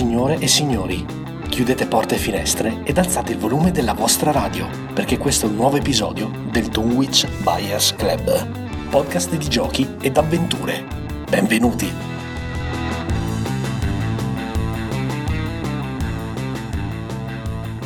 Signore e signori, chiudete porte e finestre ed alzate il volume della vostra radio, perché questo è un nuovo episodio del Dunwich Buyers Club, podcast di giochi ed avventure. Benvenuti!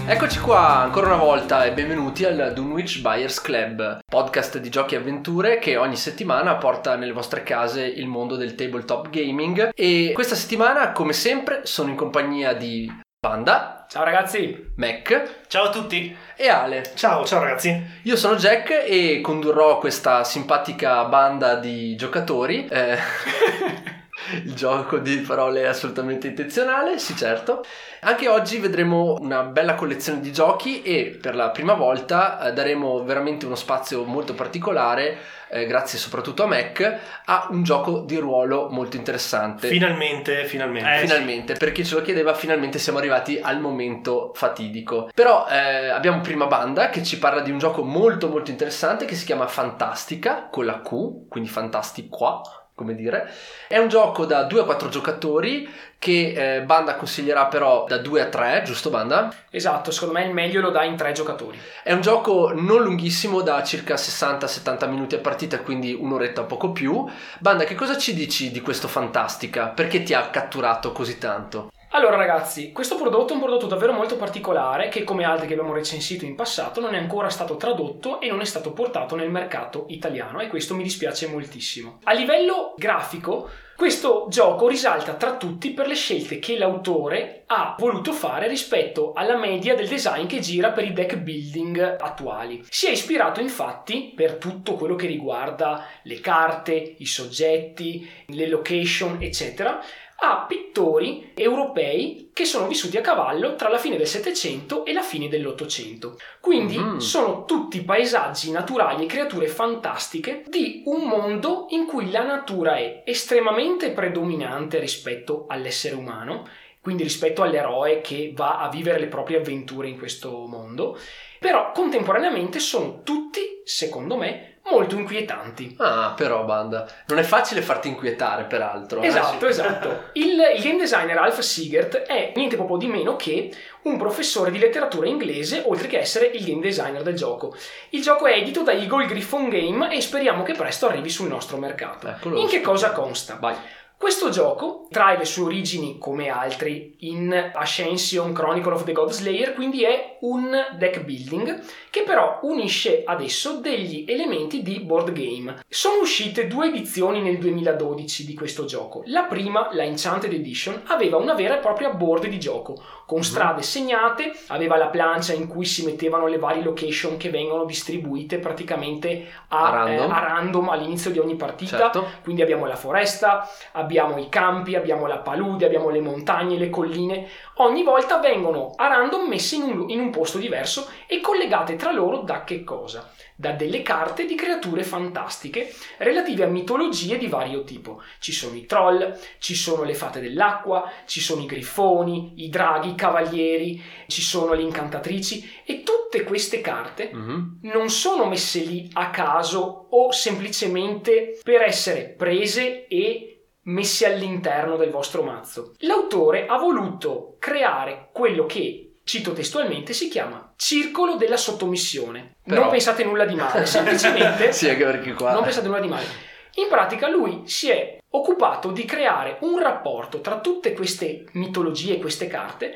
Eccoci qua ancora una volta e benvenuti al Dunwich Buyers Club, podcast di giochi e avventure che ogni settimana porta nelle vostre case il mondo del tabletop gaming e questa settimana come sempre sono in compagnia di Panda, Ciao ragazzi! Mac Ciao a tutti! e Ale. Ciao, ciao ragazzi! Io sono Jack e condurrò questa simpatica banda di giocatori. eh, il gioco di parole è assolutamente intenzionale, sì certo. Anche oggi vedremo una bella collezione di giochi e per la prima volta eh, daremo veramente uno spazio molto particolare, eh, grazie soprattutto a Mac, a un gioco di ruolo molto interessante. Finalmente, finalmente. Eh, finalmente, per chi ce lo chiedeva, finalmente siamo arrivati al momento fatidico. Però eh, abbiamo prima banda che ci parla di un gioco molto molto interessante che si chiama Fantastica con la Q, quindi Fantastica, come dire. È un gioco da 2 a 4 giocatori che eh, Banda consiglierà però da 2 a 3, giusto Banda? Esatto, secondo me il meglio lo dà in tre giocatori. È un gioco non lunghissimo, da circa 60-70 minuti a partita, quindi un'oretta o poco più. Banda, che cosa ci dici di questo Fantastica? Perché ti ha catturato così tanto? Allora ragazzi, questo prodotto è un prodotto davvero molto particolare che come altri che abbiamo recensito in passato non è ancora stato tradotto e non è stato portato nel mercato italiano e questo mi dispiace moltissimo. A livello grafico, questo gioco risalta tra tutti per le scelte che l'autore ha voluto fare rispetto alla media del design che gira per i deck building attuali. Si è ispirato infatti per tutto quello che riguarda le carte, i soggetti, le location, eccetera, a pittori europei che sono vissuti a cavallo tra la fine del Settecento e la fine dell'Ottocento. Quindi Mhm. sono tutti paesaggi naturali e creature fantastiche di un mondo in cui la natura è estremamente predominante rispetto all'essere umano, quindi rispetto all'eroe che va a vivere le proprie avventure in questo mondo, però contemporaneamente sono tutti, secondo me, molto inquietanti. Ah, però Banda, non è facile farti inquietare peraltro. eh? Esatto, esatto. Il, il game designer Alf Siegert è niente proprio di meno che un professore di letteratura inglese, oltre che essere il game designer del gioco. Il gioco è edito da Eagle Griffon Game e speriamo che presto arrivi sul nostro mercato. Eccolo. In che cosa consta? Vai. Questo gioco trae le sue origini, come altri, in Ascension Chronicle of the God Slayer, quindi è un deck building che però unisce adesso degli elementi di board game. Sono uscite due edizioni nel 2012 di questo gioco. La prima, la Enchanted Edition, aveva una vera e propria board di gioco, con strade segnate, aveva la plancia in cui si mettevano le varie location che vengono distribuite praticamente a, A random. eh, a random all'inizio di ogni partita. Certo. Quindi abbiamo la foresta, abbiamo i campi, abbiamo la palude, abbiamo le montagne, le colline. Ogni volta vengono a random messe in un, in un posto diverso e collegate tra loro da che cosa? Da delle carte di creature fantastiche relative a mitologie di vario tipo. Ci sono i troll, ci sono le fate dell'acqua, ci sono i grifoni, i draghi, i cavalieri, ci sono le incantatrici e tutte queste carte Mhm. non sono messe lì a caso o semplicemente per essere prese e messe all'interno del vostro mazzo. L'autore ha voluto creare quello che, cito testualmente, si chiama circolo della sottomissione. Però- Non pensate nulla di male, semplicemente sì, anche perché qua... non pensate nulla di male. In pratica lui si è occupato di creare un rapporto tra tutte queste mitologie e queste carte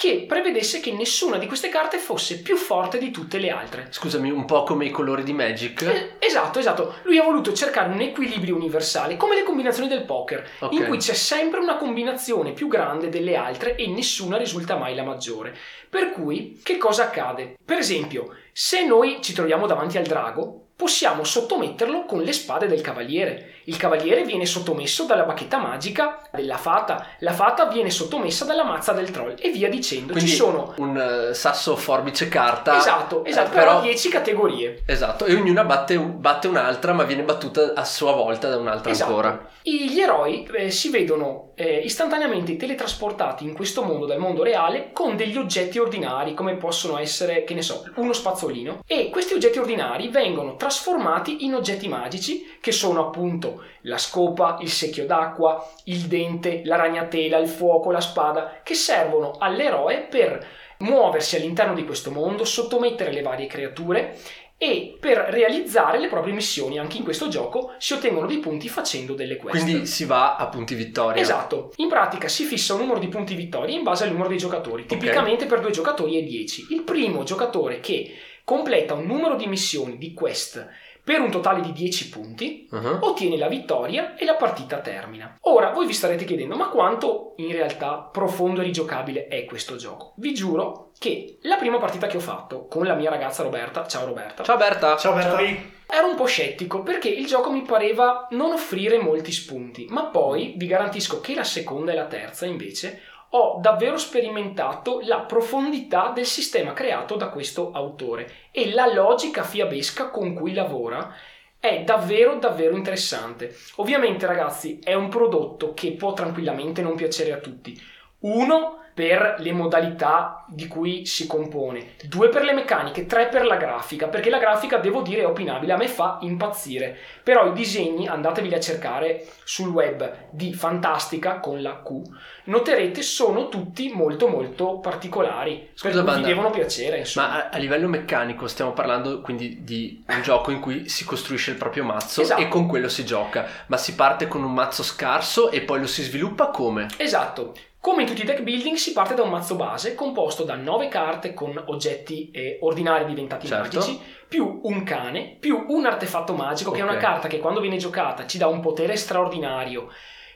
che prevedesse che nessuna di queste carte fosse più forte di tutte le altre. Scusami, un po' come i colori di Magic. Eh, Esatto, esatto. Lui ha voluto cercare un equilibrio universale, come le combinazioni del poker, Ok. in cui c'è sempre una combinazione più grande delle altre e nessuna risulta mai la maggiore. Per cui, che cosa accade? Per esempio, se noi ci troviamo davanti al drago, possiamo sottometterlo con le spade del cavaliere. Il cavaliere viene sottomesso dalla bacchetta magica della fata, la fata viene sottomessa dalla mazza del troll e via dicendo. Quindi Ci sono un eh, sasso forbice carta. Esatto, esatto, eh, però però 10 categorie. Esatto, e ognuna batte, batte un'altra, ma viene battuta a sua volta da un'altra Esatto. ancora. Gli eroi eh, si vedono eh, istantaneamente teletrasportati in questo mondo dal mondo reale con degli oggetti ordinari come possono essere, che ne so, uno spazzolino e questi oggetti ordinari vengono trasformati in oggetti magici che sono appunto la scopa, il secchio d'acqua, il dente, la ragnatela, il fuoco, la spada, che servono all'eroe per muoversi all'interno di questo mondo, sottomettere le varie creature e per realizzare le proprie missioni. Anche in questo gioco si ottengono dei punti facendo delle quest. Quindi si va a punti vittoria. Esatto, in pratica si fissa un numero di punti vittoria in base al numero dei giocatori. Tipicamente per due giocatori è 10. Il primo giocatore che completa un numero di missioni, di quest, per un totale di 10 punti, Uh-huh. ottiene la vittoria e la partita termina. Ora, voi vi starete chiedendo, ma quanto in realtà profondo e rigiocabile è questo gioco? Vi giuro che la prima partita che ho fatto con la mia ragazza Roberta, ciao Roberta, Ciao Berta. Ciao Berta. ero un po' scettico perché il gioco mi pareva non offrire molti spunti, ma poi vi garantisco che la seconda e la terza invece ho davvero sperimentato la profondità del sistema creato da questo autore e la logica fiabesca con cui lavora è davvero davvero interessante. Ovviamente ragazzi è un prodotto che può tranquillamente non piacere a tutti. Uno per le modalità di cui si compone, due per le meccaniche, tre per la grafica, perché la grafica devo dire è opinabile, a me fa impazzire. Però i disegni, andateveli a cercare sul web di Fantastica con la Q, noterete sono tutti molto molto particolari. Scusa, Banda, devono piacere, insomma. Ma a, a livello meccanico stiamo parlando quindi di un gioco in cui si costruisce il proprio mazzo Esatto. e con quello si gioca, ma si parte con un mazzo scarso e poi lo si sviluppa come? Esatto. Come in tutti i deck building si parte da un mazzo base composto da 9 carte con oggetti eh, ordinari diventati Certo. magici, più un cane, più un artefatto magico che è una carta che quando viene giocata ci dà un potere straordinario,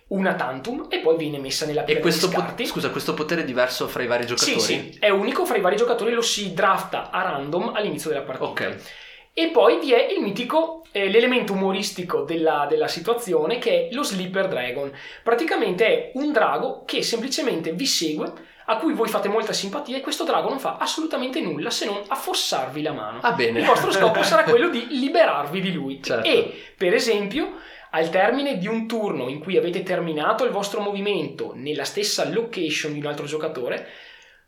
una tantum e poi viene messa nella E pila questo, degli po- scusa, questo potere è diverso fra i vari giocatori? Sì, sì, è unico fra i vari giocatori, lo si drafta a random all'inizio della partita. Ok. E poi vi è il mitico, eh, l'elemento umoristico della, della situazione che è lo Sleeper Dragon. Praticamente è un drago che semplicemente vi segue, a cui voi fate molta simpatia e questo drago non fa assolutamente nulla se non affossarvi la mano. Ah. Il vostro scopo sarà quello di liberarvi di lui. Certo. E, per esempio, al termine di un turno in cui avete terminato il vostro movimento nella stessa location di un altro giocatore,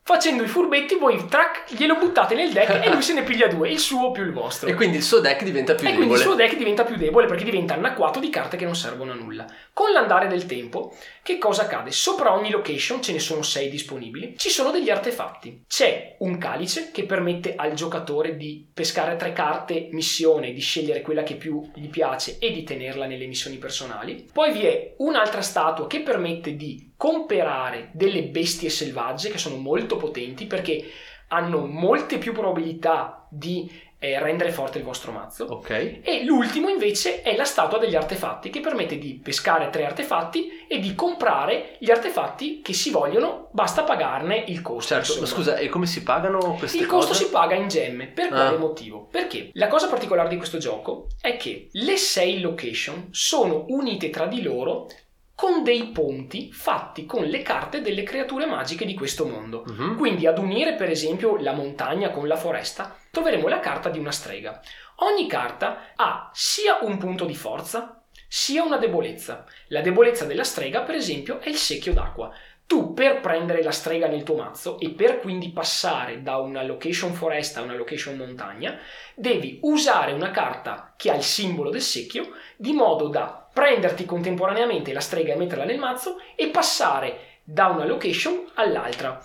facendo i furbetti voi track glielo buttate nel deck e lui se ne piglia due, il suo più il vostro. E quindi il suo deck diventa più E quindi il debole. suo deck diventa più debole perché diventa anacquato di carte che non servono a nulla. Con l'andare del tempo, che cosa accade? Sopra ogni location, ce ne sono 6 disponibili, ci sono degli artefatti. C'è un calice che permette al giocatore di pescare tre carte missione, di scegliere quella che più gli piace e di tenerla nelle missioni personali. Poi vi è un'altra statua che permette di comperare delle bestie selvagge che sono molto potenti perché hanno molte più probabilità di eh, rendere forte il vostro mazzo. Ok. E l'ultimo invece è la statua degli artefatti che permette di pescare tre artefatti e di comprare gli artefatti che si vogliono, basta pagarne il costo. Certo, insomma. scusa, e come si pagano queste Il costo cose? si paga in gemme. Per Ah. quale motivo? Perché la cosa particolare di questo gioco è che le sei location sono unite tra di loro con dei ponti fatti con le carte delle creature magiche di questo mondo. Mhm. Quindi ad unire per esempio la montagna con la foresta troveremo la carta di una strega. Ogni carta ha sia un punto di forza sia una debolezza. La debolezza della strega per esempio è il secchio d'acqua. Tu per prendere la strega nel tuo mazzo e per quindi passare da una location foresta a una location montagna, devi usare una carta che ha il simbolo del secchio di modo da prenderti contemporaneamente la strega e metterla nel mazzo e passare da una location all'altra.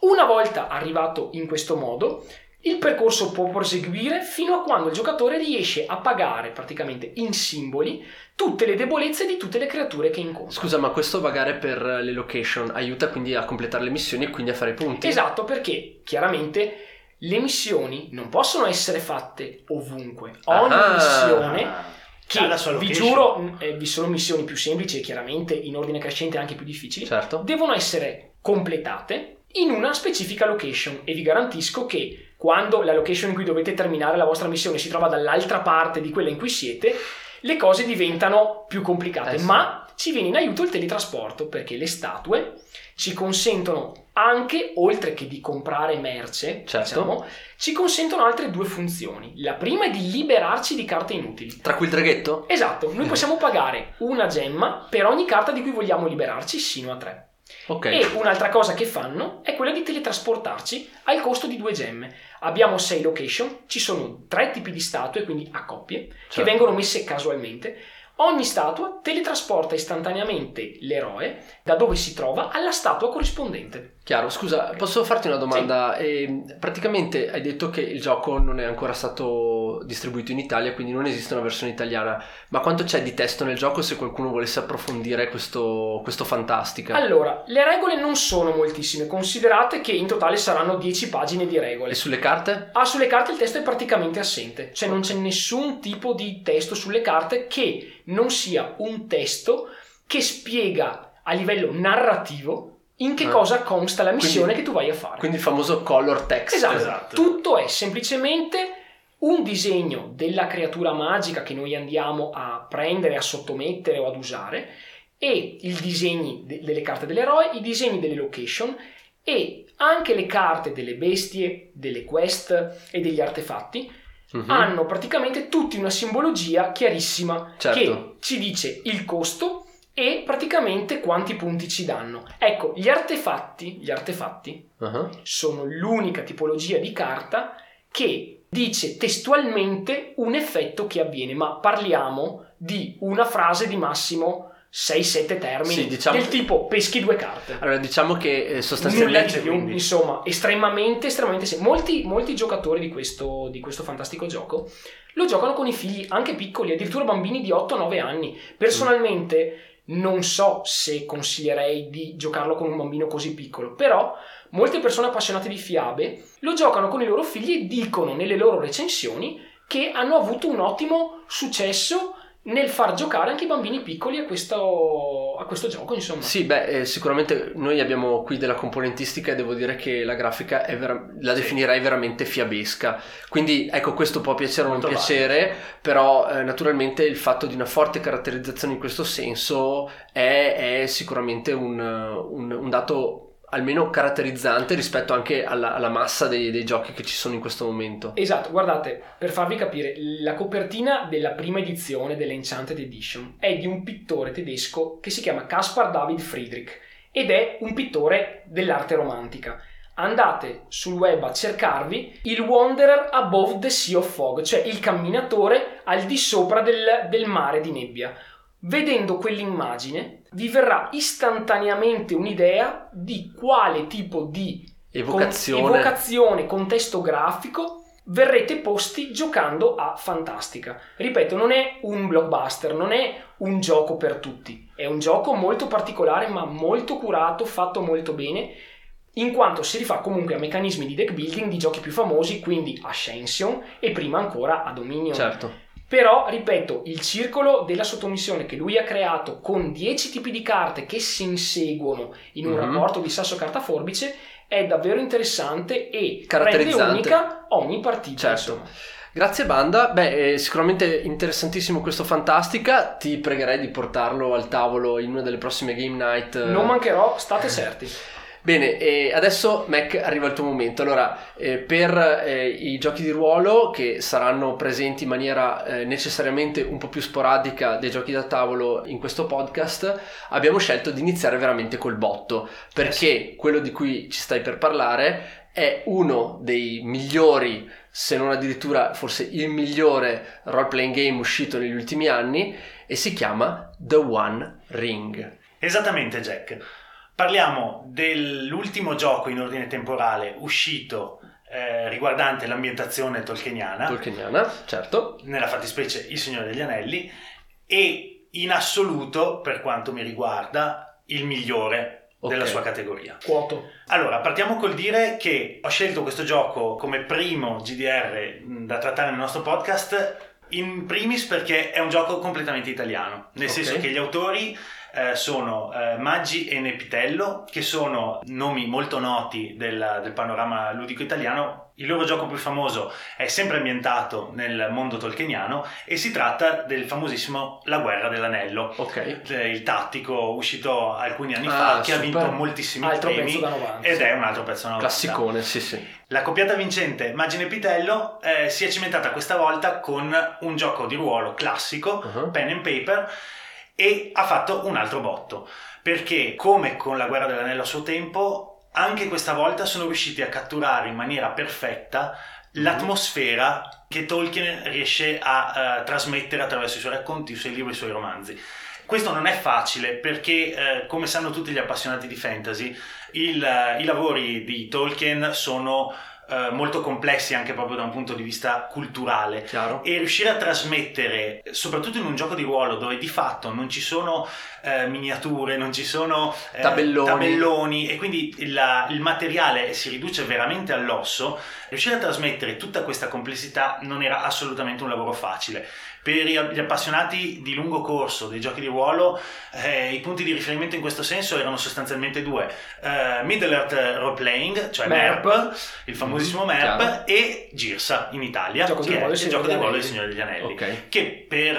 Una volta arrivato in questo modo, il percorso può proseguire fino a quando il giocatore riesce a pagare praticamente in simboli tutte le debolezze di tutte le creature che incontra. Scusa, ma questo vagare per le location aiuta quindi a completare le missioni e quindi a fare i punti? Esatto, perché chiaramente le missioni non possono essere fatte ovunque. Ogni Ah. missione che vi location. giuro mh, eh, vi sono missioni più semplici e chiaramente in ordine crescente anche più difficili Certo. devono essere completate in una specifica location e vi garantisco che quando la location in cui dovete terminare la vostra missione si trova dall'altra parte di quella in cui siete le cose diventano più complicate Eh sì. ma ci viene in aiuto il teletrasporto perché le statue ci consentono anche, oltre che di comprare merce, Certo. diciamo, ci consentono altre due funzioni. La prima è di liberarci di carte inutili. Tra cui il draghetto? Esatto, noi possiamo pagare una gemma per ogni carta di cui vogliamo liberarci, sino a tre. Ok. E un'altra cosa che fanno è quella di teletrasportarci al costo di due gemme. Abbiamo sei location, ci sono tre tipi di statue, quindi a coppie, che Certo. vengono messe casualmente. Ogni statua teletrasporta istantaneamente l'eroe da dove si trova alla statua corrispondente. Chiaro, scusa, posso farti una domanda? Eh, praticamente hai detto che il gioco non è ancora stato distribuito in Italia, quindi non esiste una versione italiana, ma quanto c'è di testo nel gioco se qualcuno volesse approfondire questo, questo fantastica? Allora, le regole non sono moltissime, considerate che in totale saranno 10 pagine di regole. E sulle carte? Ah, sulle carte il testo è praticamente assente, cioè non c'è nessun tipo di testo sulle carte che non sia un testo che spiega a livello narrativo in che Ah. cosa consta la missione Quindi- che tu vai a fare. Quindi il famoso color text. Esatto. Esatto. tutto è semplicemente un disegno della creatura magica che noi andiamo a prendere, a sottomettere o ad usare e i disegni de- delle carte dell'eroe, i disegni delle location e anche le carte delle bestie, delle quest e degli artefatti Mhm. hanno praticamente tutti una simbologia chiarissima Certo. che ci dice il costo e praticamente quanti punti ci danno. Ecco, gli artefatti, gli artefatti Ah. sono l'unica tipologia di carta che dice testualmente un effetto che avviene, ma parliamo di una frase di massimo 6-7 termini, Sì, diciamo- del tipo peschi due carte. Allora diciamo che eh, sostanzialmente... più, insomma, estremamente, estremamente sem- molti, molti giocatori di questo, di questo fantastico gioco lo giocano con i figli anche piccoli, addirittura bambini di 8-9 anni. Personalmente non so se consiglierei di giocarlo con un bambino così piccolo, però molte persone appassionate di fiabe lo giocano con i loro figli e dicono nelle loro recensioni che hanno avuto un ottimo successo nel far giocare anche i bambini piccoli a questo, a questo gioco, insomma. Sì, beh, eh, sicuramente noi abbiamo qui della componentistica e devo dire che la grafica è vera- la Sì. definirei veramente fiabesca. Quindi ecco, questo può piacere o non piacere, però eh, naturalmente il fatto di una forte caratterizzazione in questo senso è, è sicuramente un, un- un dato almeno caratterizzante rispetto anche alla, alla massa dei, dei giochi che ci sono in questo momento. Esatto, guardate, per farvi capire, la copertina della prima edizione dell'Enchanted Edition è di un pittore tedesco che si chiama Caspar David Friedrich ed è un pittore dell'arte romantica. Andate sul web a cercarvi il Wanderer Above the Sea of Fog, cioè il camminatore al di sopra del, del mare di nebbia. Vedendo quell'immagine vi verrà istantaneamente un'idea di quale tipo di Evocazione. con- evocazione, contesto grafico, verrete posti giocando a Fantastica. Ripeto, non è un blockbuster, non è un gioco per tutti, è un gioco molto particolare ma molto curato, fatto molto bene, in quanto si rifà comunque a meccanismi di deck building di giochi più famosi, quindi Ascension e prima ancora a Dominion. Certo. Però, ripeto, il circolo della sottomissione che lui ha creato con 10 tipi di carte che si inseguono in un Mhm. rapporto di sasso carta forbice è davvero interessante e rende unica ogni partita. Certo. insomma. Grazie banda, beh è sicuramente interessantissimo questo Fantastica, ti pregherei di portarlo al tavolo in una delle prossime Game Night. eh. Non mancherò, state certi. Bene, adesso Mac arriva il tuo momento. Allora, eh, per eh, i giochi di ruolo che saranno presenti in maniera eh, necessariamente un po' più sporadica dei giochi da tavolo in questo podcast, abbiamo scelto di iniziare veramente col botto, perché quello di cui ci stai per parlare è uno dei migliori, se non addirittura forse il migliore role playing game uscito negli ultimi anni e si chiama The One Ring. Esattamente, Jack. Parliamo dell'ultimo gioco in ordine temporale uscito eh, riguardante l'ambientazione tolkieniana, Tolkieniana, certo. nella fattispecie Il Signore degli Anelli, e in assoluto, per quanto mi riguarda, il migliore Ok. della sua categoria. Quoto. Allora, partiamo col dire che ho scelto questo gioco come primo GDR da trattare nel nostro podcast, in primis perché è un gioco completamente italiano, nel Ok. senso che gli autori eh, sono eh, Maggi e Nepitello, che sono nomi molto noti del, del panorama ludico italiano. Il loro gioco più famoso è sempre ambientato nel mondo tolkieniano e si tratta del famosissimo La guerra dell'anello, Ok. eh, il tattico uscito alcuni anni Ah, fa che ha vinto moltissimi Altro premi pezzo da 90. ed è un altro pezzo da 90. Classicone, sì, sì. La coppiata vincente Magine Pitello eh, si è cimentata questa volta con un gioco di ruolo classico, Uh-huh. pen and paper, e ha fatto un altro botto, perché come con la guerra dell'anello a suo tempo, anche questa volta sono riusciti a catturare in maniera perfetta l'atmosfera che Tolkien riesce a uh, trasmettere attraverso i suoi racconti, i suoi libri, i suoi romanzi. Questo non è facile perché, eh, come sanno tutti gli appassionati di fantasy, il, uh, i lavori di Tolkien sono eh, molto complessi anche proprio da un punto di vista culturale Chiaro. e riuscire a trasmettere soprattutto in un gioco di ruolo dove di fatto non ci sono eh, miniature, non ci sono eh, tabelloni. tabelloni. e quindi il, il materiale si riduce veramente all'osso, riuscire a trasmettere tutta questa complessità non era assolutamente un lavoro facile. Per gli appassionati di lungo corso dei giochi di ruolo, eh, i punti di riferimento in questo senso erano sostanzialmente due: uh, Middle Earth Role Playing, cioè MERP, MERP il famosissimo mm, MERP, chiaro. e Girsa in Italia, gioco che è il gioco di ruolo del Signore degli Anelli, okay. che per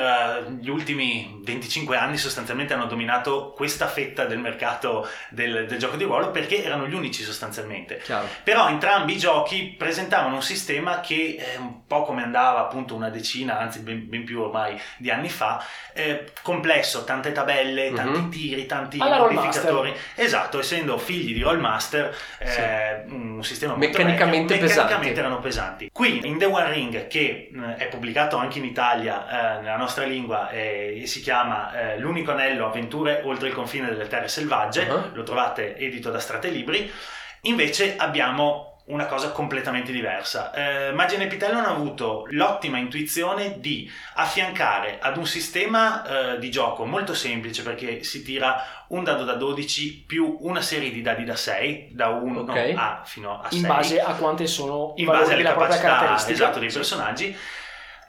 uh, gli ultimi 25 anni sostanzialmente hanno dominato questa fetta del mercato del, del gioco di ruolo perché erano gli unici sostanzialmente. Chiaro. Però entrambi i giochi presentavano un sistema che è un po' come andava appunto una decina, anzi ben, ben più ormai di anni fa, eh, complesso, tante tabelle, tanti mm-hmm. tiri, tanti modificatori. Esatto, essendo figli di Rollmaster, eh, sì. un sistema meccanicamente, vecchio, meccanicamente erano pesanti. Qui in The One Ring, che eh, è pubblicato anche in Italia eh, nella nostra lingua e si chiama eh, L'unico anello avventure oltre il confine delle terre selvagge, uh-huh. lo trovate edito da Stratelibri. Invece abbiamo una cosa completamente diversa. Eh, Magia e Pitello hanno avuto l'ottima intuizione di affiancare ad un sistema eh, di gioco molto semplice perché si tira un dado da 12 più una serie di dadi da 6, da 1 okay. a fino a 6. In base a quante sono in base alle capacità esatto, dei personaggi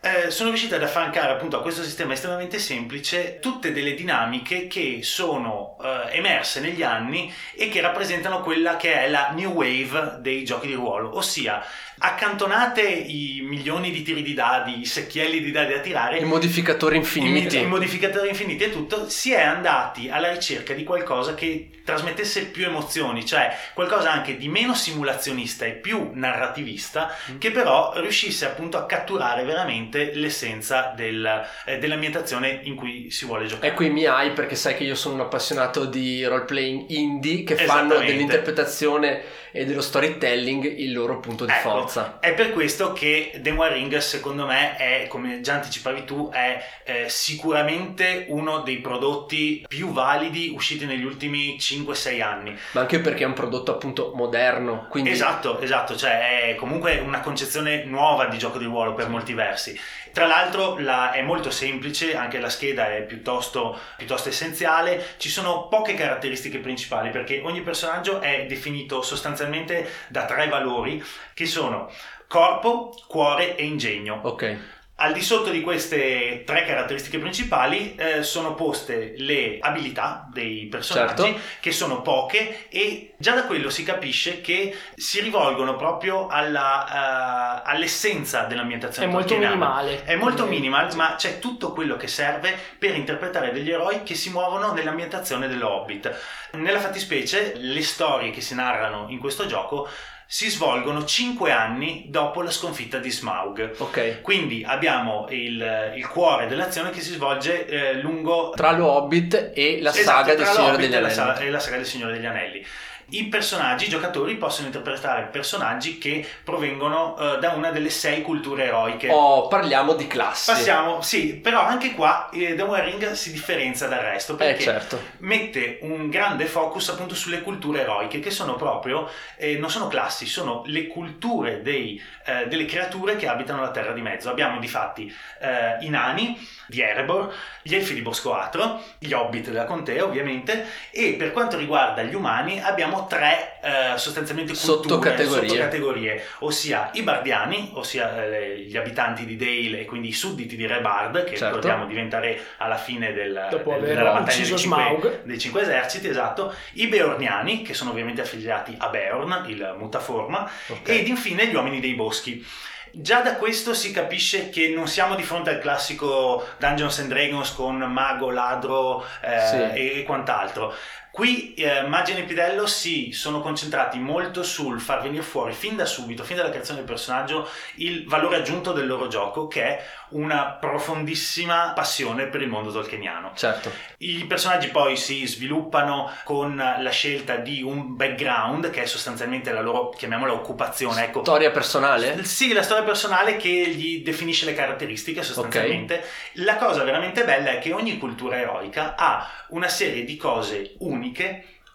eh, sono riuscito ad affiancare appunto a questo sistema estremamente semplice tutte delle dinamiche che sono eh, emerse negli anni e che rappresentano quella che è la new wave dei giochi di ruolo, ossia accantonate i milioni di tiri di dadi, i secchielli di dadi da tirare, i modificatori infiniti, i, i modificatori infiniti e tutto, si è andati alla ricerca di qualcosa che trasmettesse più emozioni, cioè qualcosa anche di meno simulazionista e più narrativista, mm. che però riuscisse appunto a catturare veramente l'essenza del, eh, dell'ambientazione in cui si vuole giocare. E qui mi hai perché sai che io sono un appassionato di role playing indie che fanno dell'interpretazione e dello storytelling il loro punto di ecco, forza. È per questo che The One Ring, secondo me, è, come già anticipavi tu, è eh, sicuramente uno dei prodotti più validi usciti negli ultimi 5-6 anni. Ma anche perché è un prodotto appunto moderno. Quindi... Esatto, esatto, cioè è comunque una concezione nuova di gioco di ruolo per molti versi. Tra l'altro la, è molto semplice, anche la scheda è piuttosto, piuttosto essenziale, ci sono poche caratteristiche principali perché ogni personaggio è definito sostanzialmente da tre valori che sono corpo, cuore e ingegno. Ok. Al di sotto di queste tre caratteristiche principali eh, sono poste le abilità dei personaggi, certo. che sono poche, e già da quello si capisce che si rivolgono proprio alla, uh, all'essenza dell'ambientazione. È molto minimale. È molto minimal, ma c'è tutto quello che serve per interpretare degli eroi che si muovono nell'ambientazione dell'Hobbit. Nella fattispecie, le storie che si narrano in questo gioco si svolgono 5 anni dopo la sconfitta di Smaug. Ok. Quindi abbiamo il, il cuore dell'azione che si svolge eh, lungo... Tra lo Hobbit e la esatto, saga del Signore degli Anelli. La, e la saga del Signore degli Anelli i personaggi, i giocatori possono interpretare personaggi che provengono uh, da una delle sei culture eroiche. Oh, parliamo di classi. Passiamo, sì, però anche qua eh, The One Ring si differenzia dal resto perché eh, certo. mette un grande focus appunto sulle culture eroiche che sono proprio, eh, non sono classi, sono le culture dei, eh, delle creature che abitano la Terra di Mezzo. Abbiamo di fatti eh, i nani di Erebor, gli elfi di Boscoatro, gli hobbit della contea ovviamente e per quanto riguarda gli umani abbiamo tre eh, sostanzialmente culture, sottocategorie. sottocategorie, ossia i bardiani, ossia eh, gli abitanti di Dale e quindi i sudditi di Re Bard, che certo. ricordiamo diventa re alla fine del, Dopo del, della battaglia dei cinque, dei cinque, eserciti, esatto, i Beorniani, che sono ovviamente affiliati a Beorn, il mutaforma, okay. ed infine gli uomini dei boschi. Già da questo si capisce che non siamo di fronte al classico Dungeons and Dragons con mago, ladro eh, sì. e, e quant'altro Qui eh, Maggi e Pidello si sono concentrati molto sul far venire fuori fin da subito, fin dalla creazione del personaggio, il valore aggiunto del loro gioco, che è una profondissima passione per il mondo tolkieniano. Certo. I personaggi poi si sviluppano con la scelta di un background, che è sostanzialmente la loro, chiamiamola occupazione. Ecco. Storia personale? Sì, la storia personale che gli definisce le caratteristiche sostanzialmente. Okay. La cosa veramente bella è che ogni cultura eroica ha una serie di cose uniche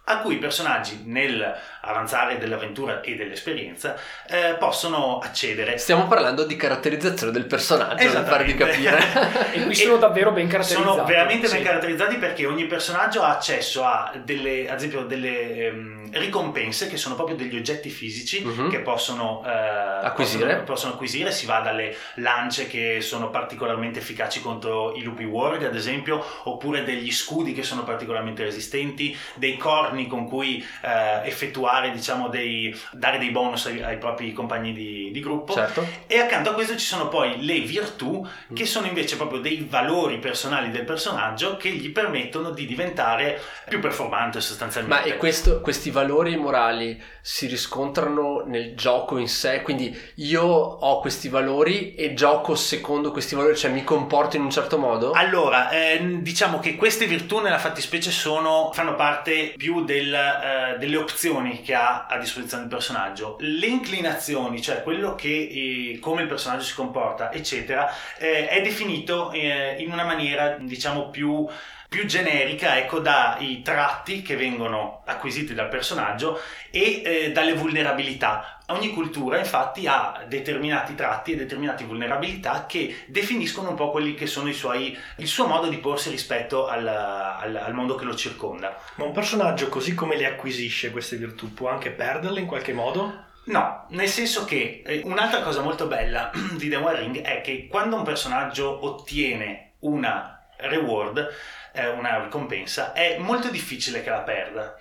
a cui i personaggi nel avanzare dell'avventura e dell'esperienza eh, possono accedere. Stiamo parlando di caratterizzazione del personaggio, per farvi capire. e qui sono e davvero ben caratterizzati. Sono veramente sì. ben caratterizzati perché ogni personaggio ha accesso a delle, ad esempio, delle um, ricompense che sono proprio degli oggetti fisici uh-huh. che possono, uh, acquisire. Possono, possono, acquisire. Si va dalle lance che sono particolarmente efficaci contro i lupi warg, ad esempio, oppure degli scudi che sono particolarmente resistenti, dei corni con cui uh, effettuare diciamo, dei, dare dei bonus ai, ai propri compagni di, di gruppo. Certo. E accanto a questo ci sono poi le virtù, che mm. sono invece proprio dei valori personali del personaggio che gli permettono di diventare più performante sostanzialmente. Ma e questo, questi valori morali si riscontrano nel gioco in sé? Quindi io ho questi valori e gioco secondo questi valori, cioè mi comporto in un certo modo? Allora, eh, diciamo che queste virtù nella fattispecie sono, fanno parte più del, eh, delle opzioni che ha a disposizione il personaggio. Le inclinazioni, cioè quello che eh, come il personaggio si comporta, eccetera, eh, è definito eh, in una maniera, diciamo, più più generica ecco, dai tratti che vengono acquisiti dal personaggio e eh, dalle vulnerabilità. Ogni cultura infatti ha determinati tratti e determinate vulnerabilità che definiscono un po' quelli che sono i suoi, il suo modo di porsi rispetto al, al, al mondo che lo circonda. Ma un personaggio così come le acquisisce queste virtù può anche perderle in qualche modo? No, nel senso che eh, un'altra cosa molto bella di The One Ring è che quando un personaggio ottiene una reward, eh, una ricompensa, è molto difficile che la perda.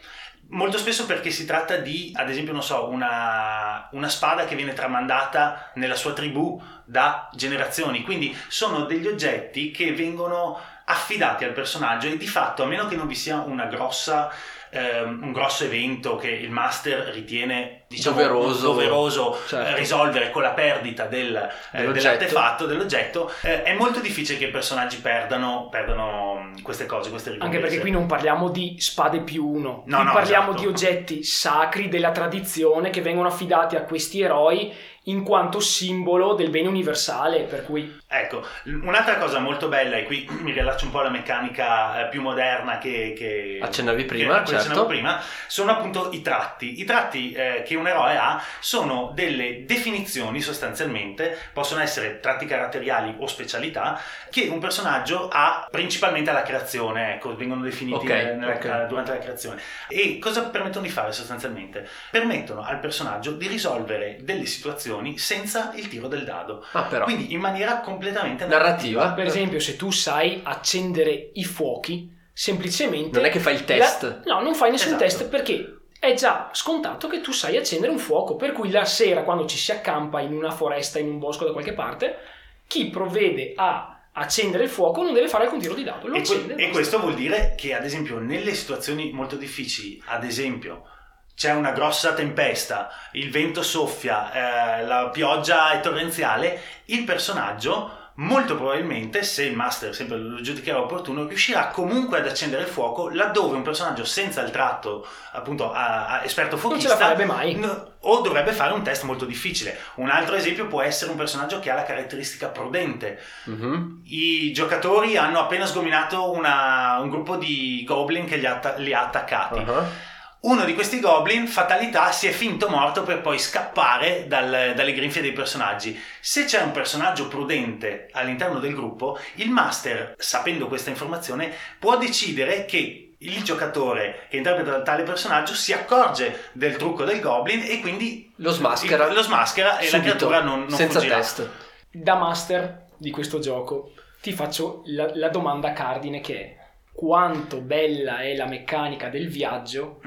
Molto spesso perché si tratta di, ad esempio, non so, una, una, spada che viene tramandata nella sua tribù da generazioni. Quindi sono degli oggetti che vengono affidati al personaggio e di fatto, a meno che non vi sia grossa ehm, un grosso evento che il master ritiene diciamo, doveroso, doveroso certo. risolvere con la perdita del, eh, dell'artefatto, dell'oggetto, eh, è molto difficile che i personaggi perdano, perdano queste cose, queste ricompense. Anche perché qui non parliamo di spade più uno, no, no, parliamo esatto. di oggetti sacri della tradizione che vengono affidati a questi eroi in quanto simbolo del bene universale, per cui... Ecco, un'altra cosa molto bella, e qui mi riallaccio un po' alla meccanica eh, più moderna che... che accennavi prima, che, certo. prima, sono appunto i tratti. I tratti eh, che un eroe ha sono delle definizioni sostanzialmente, possono essere tratti caratteriali o specialità, che un personaggio ha principalmente alla creazione, ecco, vengono definiti okay, nella, okay. durante la creazione. E cosa permettono di fare sostanzialmente? Permettono al personaggio di risolvere delle situazioni azioni senza il tiro del dado. Ah. Quindi in maniera completamente narrativa. narrativa. Per esempio, se tu sai accendere i fuochi, semplicemente... Non è che fai il test. La... No, non fai nessun esatto. test perché è già scontato che tu sai accendere un fuoco, per cui la sera quando ci si accampa in una foresta, in un bosco da qualche parte, chi provvede a accendere il fuoco non deve fare alcun tiro di dado. Lo e, accende, que- e questo vuol dire che, ad esempio, nelle situazioni molto difficili, ad esempio, c'è una grossa tempesta, il vento soffia, eh, la pioggia è torrenziale, il personaggio molto probabilmente, se il master sempre lo giudicherà opportuno, riuscirà comunque ad accendere il fuoco laddove un personaggio senza il tratto, appunto, a, a esperto fuochista, non ce la farebbe mai. No, o dovrebbe fare un test molto difficile. Un altro esempio può essere un personaggio che ha la caratteristica prudente. Uh-huh. I giocatori hanno appena sgominato una, un gruppo di goblin che li ha, li ha attaccati. Uh-huh uno di questi goblin, fatalità, si è finto morto per poi scappare dal, dalle grinfie dei personaggi. Se c'è un personaggio prudente all'interno del gruppo, il master, sapendo questa informazione, può decidere che il giocatore che interpreta tale personaggio si accorge del trucco del goblin e quindi lo smaschera, lo smaschera e subito, la creatura non, non senza fuggirà. test. Da master di questo gioco ti faccio la, la domanda cardine che è quanto bella è la meccanica del viaggio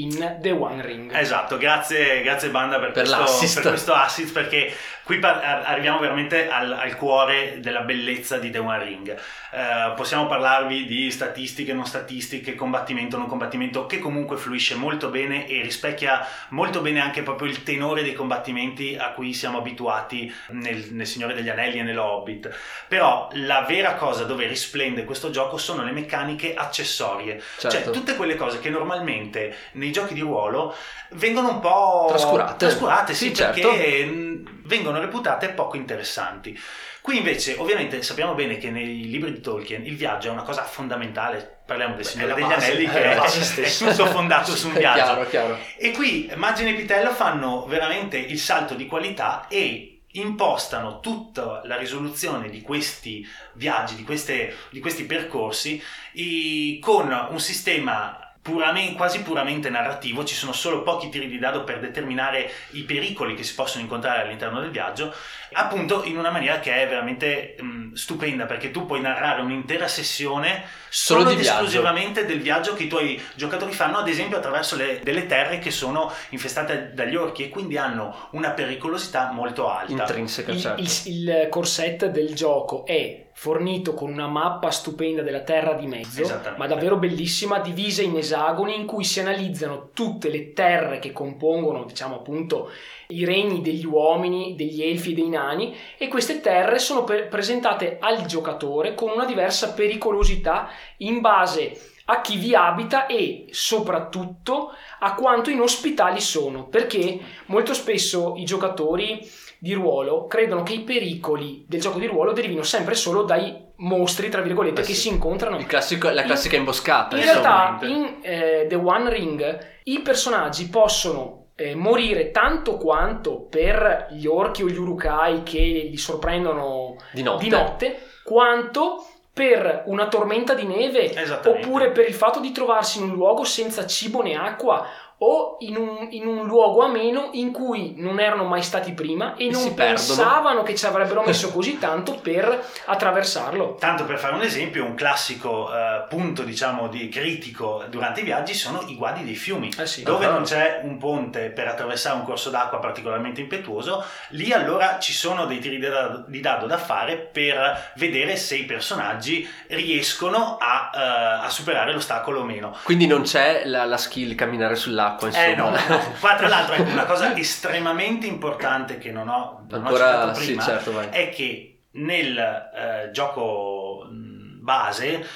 in The One Ring. Esatto, grazie, grazie Banda per, Per questo, per questo assist perché qui par- arriviamo veramente al, al cuore della bellezza di The One Ring. Eh, possiamo parlarvi di statistiche, non statistiche, combattimento, non combattimento, che comunque fluisce molto bene e rispecchia molto bene anche proprio il tenore dei combattimenti a cui siamo abituati nel, nel Signore degli Anelli e nello Hobbit. Però la vera cosa dove risplende questo gioco sono le meccaniche accessorie, Certo. cioè tutte quelle cose che normalmente nei giochi di ruolo vengono un po' Trascurate. trascurate, sì, Sì, certo. perché vengono reputate poco interessanti. Qui invece, ovviamente, sappiamo bene che nei libri di Tolkien il viaggio è una cosa fondamentale. Parliamo del Signore è degli base, Anelli, è che è, è stessa. tutto fondato su un È viaggio. chiaro, chiaro. E qui Magine e Pitello fanno veramente il salto di qualità e impostano tutta la risoluzione di questi viaggi, di, queste- di questi percorsi i- con un sistema puramente- quasi puramente narrativo, ci sono solo pochi tiri di dado per determinare i pericoli che si possono incontrare all'interno del viaggio, appunto in una maniera che è veramente mh, stupenda perché tu puoi narrare un'intera sessione Solo solo ed viaggio. esclusivamente del viaggio che i tuoi giocatori fanno, ad esempio attraverso le- delle terre che sono infestate dagli orchi e quindi hanno una pericolosità molto alta. Intrinseca, Il, certo. il- il core set del gioco è fornito con una mappa stupenda della terra di mezzo, ma davvero bellissima, divisa in esagoni in cui si analizzano tutte le terre che compongono, diciamo appunto, i regni degli uomini, degli elfi e dei nani e queste terre sono per- presentate al giocatore con una diversa pericolosità in base a chi vi abita e soprattutto a quanto inospitali sono, perché molto spesso i giocatori di ruolo credono che i pericoli del gioco di ruolo derivino sempre solo dai mostri, tra virgolette, Beh, che sì. si incontrano. Il classico- la In- classica imboscata. In realtà, in eh, The One Ring, i personaggi possono eh, morire tanto quanto per gli orchi o gli urukai che li sorprendono Di notte. di notte, quanto per una tormenta di neve oppure per il fatto di trovarsi in un luogo senza cibo né acqua o in un, in un luogo ameno in cui non erano mai stati prima e, E non pensavano che ci avrebbero messo così tanto per attraversarlo. Tanto per fare un esempio, un classico eh, punto diciamo di critico durante i viaggi sono i guadi dei fiumi. Eh sì. Dove Ah. non c'è un ponte per attraversare un corso d'acqua particolarmente impetuoso, lì allora ci sono dei tiri di dado, di dado da fare per vedere se i personaggi riescono a, eh, a superare l'ostacolo o meno. Quindi non c'è la, la skill camminare sull'acqua, insomma. Eh no, no. Qua tra l'altro ecco, una cosa estremamente importante che non ho, non ho Ancora sì, prima certo, vai. è che nel eh, gioco base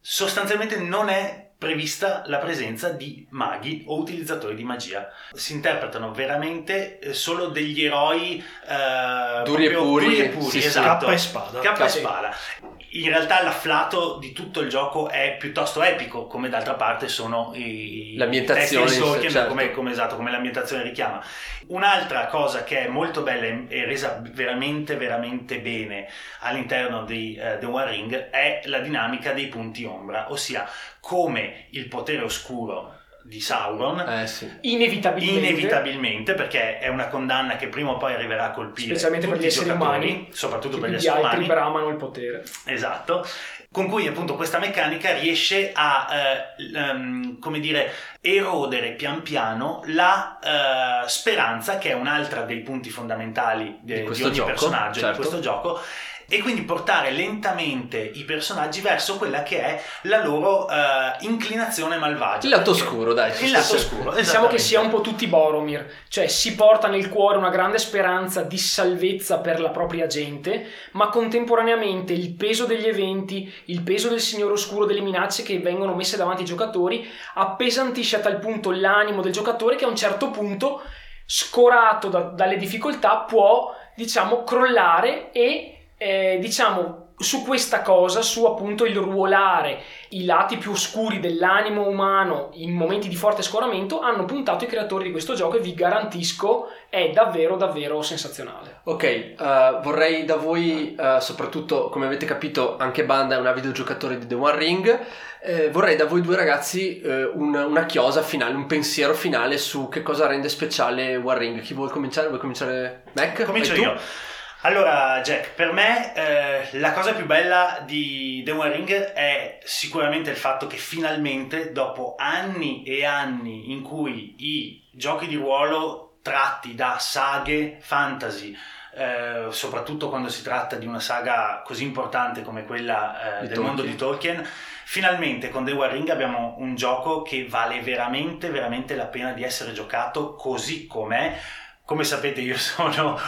sostanzialmente non è prevista la presenza di maghi o utilizzatori di magia. Si interpretano veramente eh, solo degli eroi eh, Duri e proprio puri, duri e puri, sì, sì. esatto. Cappa e spada. Cappa e spada. In realtà l'afflato di tutto il gioco è piuttosto epico, come d'altra parte sono i L'ambientazione, i testi di Tolkien, certo. come, come esatto, come l'ambientazione richiama. Un'altra cosa che è molto bella e resa veramente, veramente bene all'interno di eh, The One Ring è la dinamica dei punti ombra, ossia come il potere oscuro di Sauron Eh sì. Inevitabilmente. inevitabilmente perché è una condanna che prima o poi arriverà a colpire Specialmente per gli i esseri giocatori, umani, soprattutto che per gli esseri altri umani bramano il potere. Esatto, con cui appunto questa meccanica riesce a, eh, ehm, come dire, erodere pian piano la eh, speranza, che è un'altra dei punti fondamentali de- Di di, ogni gioco, personaggio certo. di questo gioco, e quindi portare lentamente i personaggi verso quella che è la loro eh, inclinazione malvagia. Il lato oscuro, dai. Il lato oscuro, Diciamo che sia un po' tutti Boromir, cioè si porta nel cuore una grande speranza di salvezza per la propria gente, ma contemporaneamente il peso degli eventi, il peso del Signore Oscuro, delle minacce che vengono messe davanti ai giocatori, appesantisce a tal punto l'animo del giocatore che a un certo punto, scorato da- dalle difficoltà, può, diciamo, crollare e, eh, diciamo, su questa cosa, su appunto il ruolare i lati più oscuri dell'animo umano in momenti di forte scoramento hanno puntato i creatori di questo gioco e vi garantisco è davvero davvero sensazionale. Ok, eh, vorrei da voi, eh, soprattutto come avete capito, anche Banda è una videogiocatore di The One Ring. eh, vorrei da voi due ragazzi eh, un- una chiosa finale, un pensiero finale su che cosa rende speciale One Ring. Chi vuole cominciare? Vuoi cominciare Mac? Comincio io. Allora, Jack, per me eh, la cosa più bella di The One Ring è sicuramente il fatto che finalmente, dopo anni e anni in cui i giochi di ruolo tratti da saghe fantasy, eh, soprattutto quando si tratta di una saga così importante come quella eh, del Tolkien. mondo di Tolkien, finalmente con The One Ring abbiamo un gioco che vale veramente, veramente la pena di essere giocato così com'è. Come sapete io sono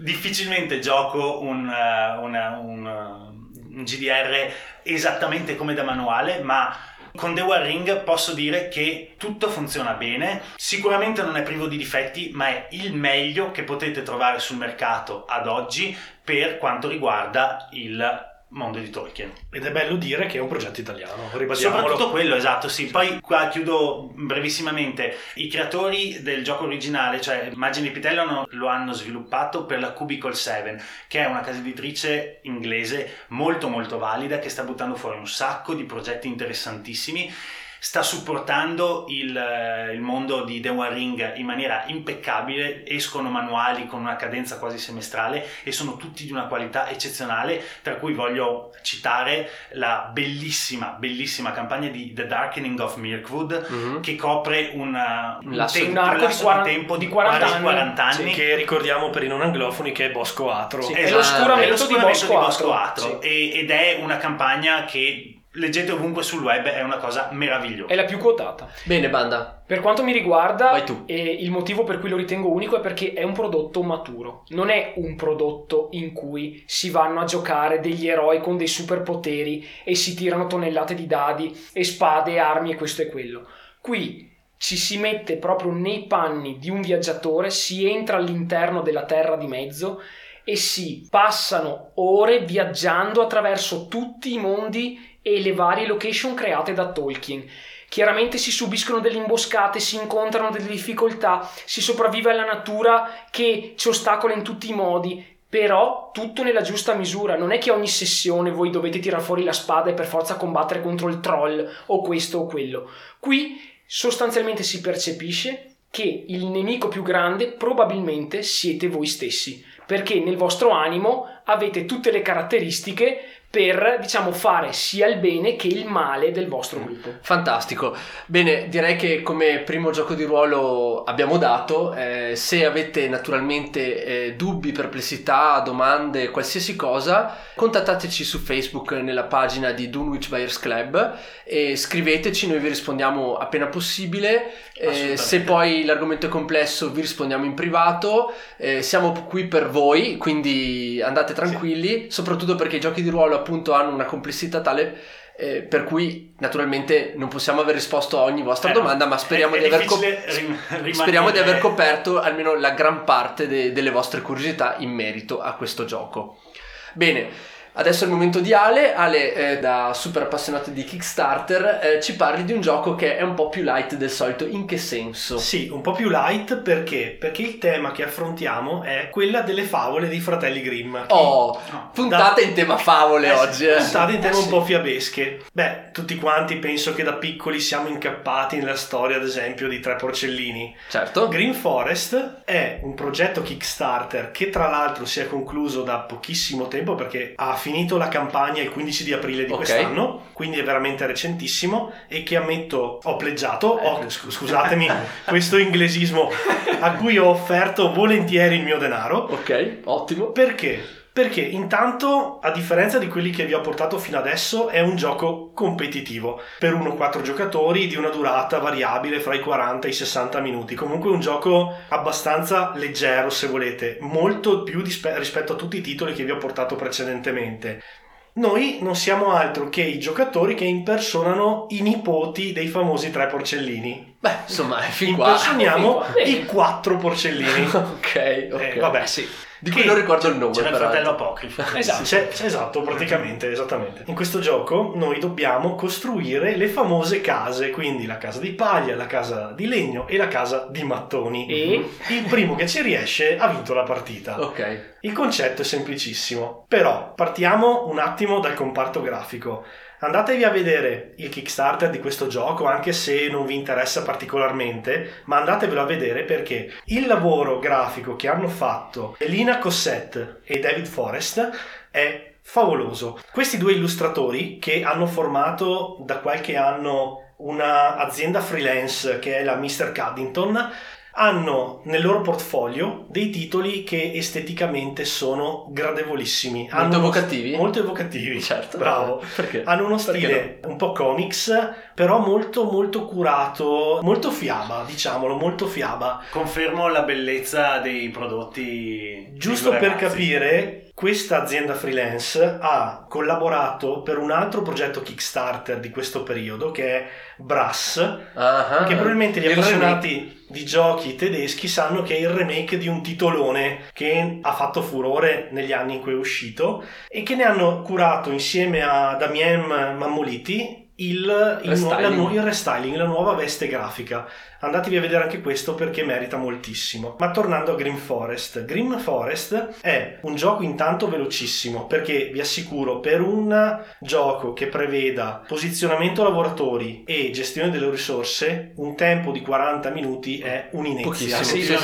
difficilmente gioco un, eh, una- un, eh, un GDR esattamente come da manuale, ma con The One Ring posso dire che tutto funziona bene, sicuramente non è privo di difetti, ma è il meglio che potete trovare sul mercato ad oggi per quanto riguarda il mondo di Tolkien. Ed è bello dire che è un progetto italiano, ribadiamolo. Soprattutto quello, esatto, sì. Poi qua chiudo brevissimamente. I creatori del gioco originale, cioè Immagini Pitello, lo hanno sviluppato per la Cubicle 7, che è una casa editrice inglese molto molto valida, che sta buttando fuori un sacco di progetti interessantissimi. Sta supportando il, eh, il mondo di The One Ring in maniera impeccabile, escono manuali con una cadenza quasi semestrale e sono tutti di una qualità eccezionale, tra cui voglio citare la bellissima, bellissima campagna di The Darkening of Mirkwood Mhm. che copre una- Un un, lasso- tempo, un arco di lasso 40 tempo di di 40 quasi anni. 40 Sì, anni. Che ricordiamo per i non anglofoni che è Bosco Atro. Sì. Esatto, È l'oscuramento è l'oscuramento di Bosco Atro, Atro, e- ed è una campagna che leggete ovunque sul web, è una cosa meravigliosa. È la più quotata. Bene, banda. Per quanto mi riguarda, Vai tu. eh, il motivo per cui lo ritengo unico è perché è un prodotto maturo. Non è un prodotto in cui si vanno a giocare degli eroi con dei superpoteri e si tirano tonnellate di dadi e spade, armi e questo e quello. Qui ci si mette proprio nei panni di un viaggiatore, si entra all'interno della terra di mezzo e si passano ore viaggiando attraverso tutti i mondi e le varie location create da Tolkien. Chiaramente si subiscono delle imboscate, si incontrano delle difficoltà, si sopravvive alla natura che ci ostacola in tutti i modi, però tutto nella giusta misura. Non è che ogni sessione voi dovete tirare fuori la spada e per forza combattere contro il troll o questo o quello. Qui sostanzialmente si percepisce che il nemico più grande probabilmente siete voi stessi, perché nel vostro animo avete tutte le caratteristiche per, diciamo, fare sia il bene che il male del vostro gruppo. Fantastico. Bene, direi che come primo gioco di ruolo abbiamo dato. eh, se avete naturalmente eh, dubbi, perplessità, domande, qualsiasi cosa, contattateci su Facebook nella pagina di Dunwich Buyers Club e scriveteci, noi vi rispondiamo appena possibile. Eh, se poi l'argomento è complesso, vi rispondiamo in privato. Eh, siamo qui per voi, quindi andate tranquilli, soprattutto perché i giochi di ruolo appunto hanno una complessità tale eh, per cui naturalmente non possiamo aver risposto a ogni vostra Eh no, domanda, ma speriamo, è- di è aver, co- rim- speriamo di aver coperto almeno la gran parte de- delle vostre curiosità in merito a questo gioco. Bene. Adesso è il momento di Ale. Ale, eh, da super appassionato di Kickstarter, eh, ci parli di un gioco che è un po' più light del solito. In che senso? Sì, un po' più light perché? Perché il tema che affrontiamo è quella delle favole dei fratelli Grimm. Oh, No. puntata in tema favole Eh oggi. eh. Puntate in tema Eh un sì. po' fiabesche. Beh, tutti quanti penso che da piccoli siamo incappati nella storia, ad esempio, di Tre Porcellini. Certo. Green Forest è un progetto Kickstarter che tra l'altro si è concluso da pochissimo tempo perché ha finito la campagna il 15 di aprile di Ok. quest'anno, quindi è veramente recentissimo e che ammetto ho pleggiato, ho- Eh. scu- scusatemi questo inglesismo a cui ho offerto volentieri il mio denaro. Ok, ottimo. Perché? Perché intanto, a differenza di quelli che vi ho portato fino adesso, è un gioco competitivo per 1-4 giocatori di una durata variabile fra i 40 e i 60 minuti. Comunque un gioco abbastanza leggero, se volete, molto più dispe- rispetto a tutti i titoli che vi ho portato precedentemente. Noi non siamo altro che i giocatori che impersonano i nipoti dei famosi tre porcellini. Beh, insomma, è fin qua. Impersoniamo Fin qua. i quattro porcellini. ok, ok. Eh, vabbè, sì. Di cui non ricordo il nome, C'era il fratello apocrifo. Esatto. C'è- c'è- esatto, praticamente, esattamente. In questo gioco noi dobbiamo costruire le famose case, quindi la casa di paglia, la casa di legno e la casa di mattoni. E Il primo che ci riesce ha vinto la partita. Ok. Il concetto è semplicissimo, però partiamo un attimo dal comparto grafico. Andatevi a vedere il Kickstarter di questo gioco, anche se non vi interessa particolarmente, ma andatevelo a vedere perché il lavoro grafico che hanno fatto Lina Cossette e David Forrest è favoloso. Questi due illustratori che hanno formato da qualche anno un'azienda freelance che è la Mr. Caddington hanno nel loro portfolio dei titoli che esteticamente sono gradevolissimi. Molto Hanno evocativi? Molto evocativi, Certo. bravo. Perché? Hanno uno stile un po' comics, però molto molto curato, molto fiaba, diciamolo, molto fiaba. Confermo la bellezza dei prodotti. Giusto dei per ragazzi. capire, questa azienda freelance ha collaborato per un altro progetto Kickstarter di questo periodo che è Brass, ah. che probabilmente gli appassionati di giochi tedeschi sanno che è il remake di un titolone che ha fatto furore negli anni in cui è uscito e che ne hanno curato insieme a Damien Mammoliti il, il, Restyling. nu- il restyling, la nuova veste grafica. Andatevi a vedere anche questo perché merita moltissimo. Ma tornando a Grim Forest, Grim Forest è un gioco intanto velocissimo perché vi assicuro per un gioco che preveda posizionamento lavoratori e gestione delle risorse, un tempo di 40 minuti è un'inezia. Pochissimo. Sì, sì,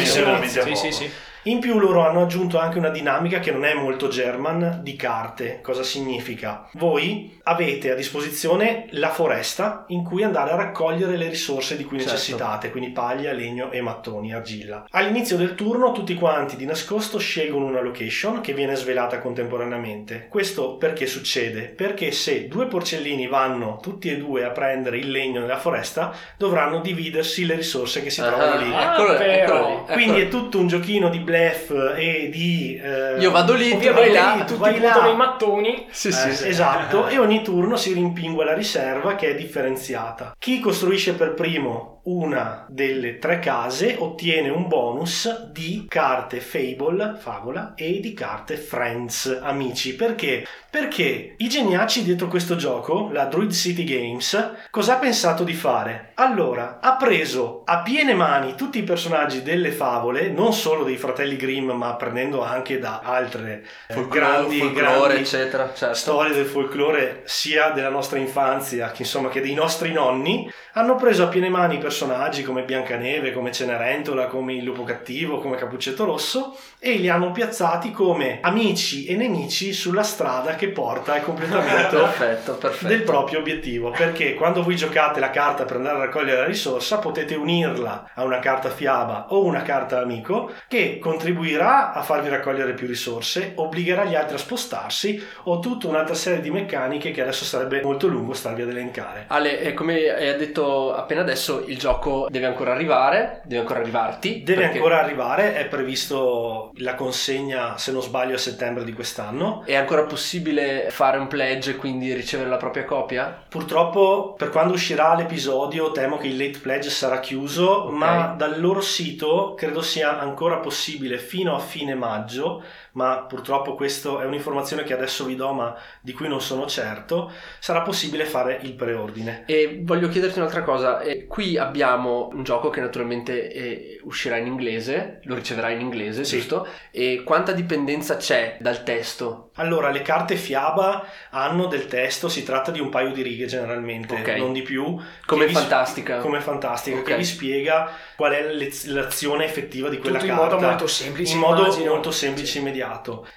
Sì, sì, sì, sì. In più loro hanno aggiunto anche una dinamica che non è molto German di carte. Cosa significa? Voi avete a disposizione la foresta in cui andare a raccogliere le risorse di cui Certo. necessitate, quindi paglia, legno e mattoni, argilla. All'inizio del turno tutti quanti di nascosto scelgono una location che viene svelata contemporaneamente. Questo perché succede? Perché se due porcellini vanno tutti e due a prendere il legno nella foresta, dovranno dividersi le risorse che si trovano lì. Ah, eccolo, Ah, eccolo però. lì, eccolo Quindi lì. è tutto un giochino di bluff e di... eh, Io vado lì, tu vai là. tutti vai là. puntano i mattoni. Sì, eh, sì, sì. Esatto, e ogni turno si rimpingua la riserva che è differenziata. Chi costruisce per primo una delle tre case ottiene un bonus di carte Fable, favola, e di carte Friends, amici. Perché? Perché i geniaci dietro questo gioco, la Druid City Games, cosa ha pensato di fare? Allora, ha preso a piene mani tutti i personaggi delle favole, non solo dei fratelli Grimm, ma prendendo anche da altre eh, Folklore, grandi, folklore, grandi eccetera. Certo. storie del folklore sia della nostra infanzia che insomma che dei nostri nonni hanno preso a piene mani personaggi come Biancaneve, come Cenerentola, come il Lupo Cattivo, come Capuccetto Rosso e li hanno piazzati come amici e nemici sulla strada che porta al completamento Perfetto, perfetto. del proprio obiettivo perché quando voi giocate la carta per andare a raccogliere la risorsa potete unirla a una carta fiaba o una carta amico che contribuirà a farvi raccogliere più risorse obbligherà gli altri a spostarsi o tutta un'altra serie di meccaniche che adesso sarebbe molto lungo starvi ad elencare Ale, eh, come hai detto appena adesso, il gioco deve ancora arrivare, deve ancora arrivarti. deve perché ancora arrivare è previsto la consegna se non sbaglio a settembre di quest'anno È ancora possibile fare un pledge e quindi ricevere la propria copia? Purtroppo per quando uscirà l'episodio temo che il late pledge sarà chiuso, Ok. ma dal loro sito credo sia ancora possibile fino a fine maggio, ma purtroppo questa è un'informazione che adesso vi do ma di cui non sono certo, sarà possibile fare il preordine. E voglio chiederti un'altra cosa, eh, qui abbiamo un gioco che naturalmente eh, uscirà in inglese, lo riceverai in inglese, Sì. giusto? E quanta dipendenza c'è dal testo? Allora, le carte fiaba hanno del testo, si tratta di un paio di righe generalmente, Ok. non di più. Come che vi- fantastica? Come fantastica, Ok. che vi spiega qual è l'azione effettiva di quella Tutto in carta. modo molto semplice, In modo immagino. molto semplice e immediato.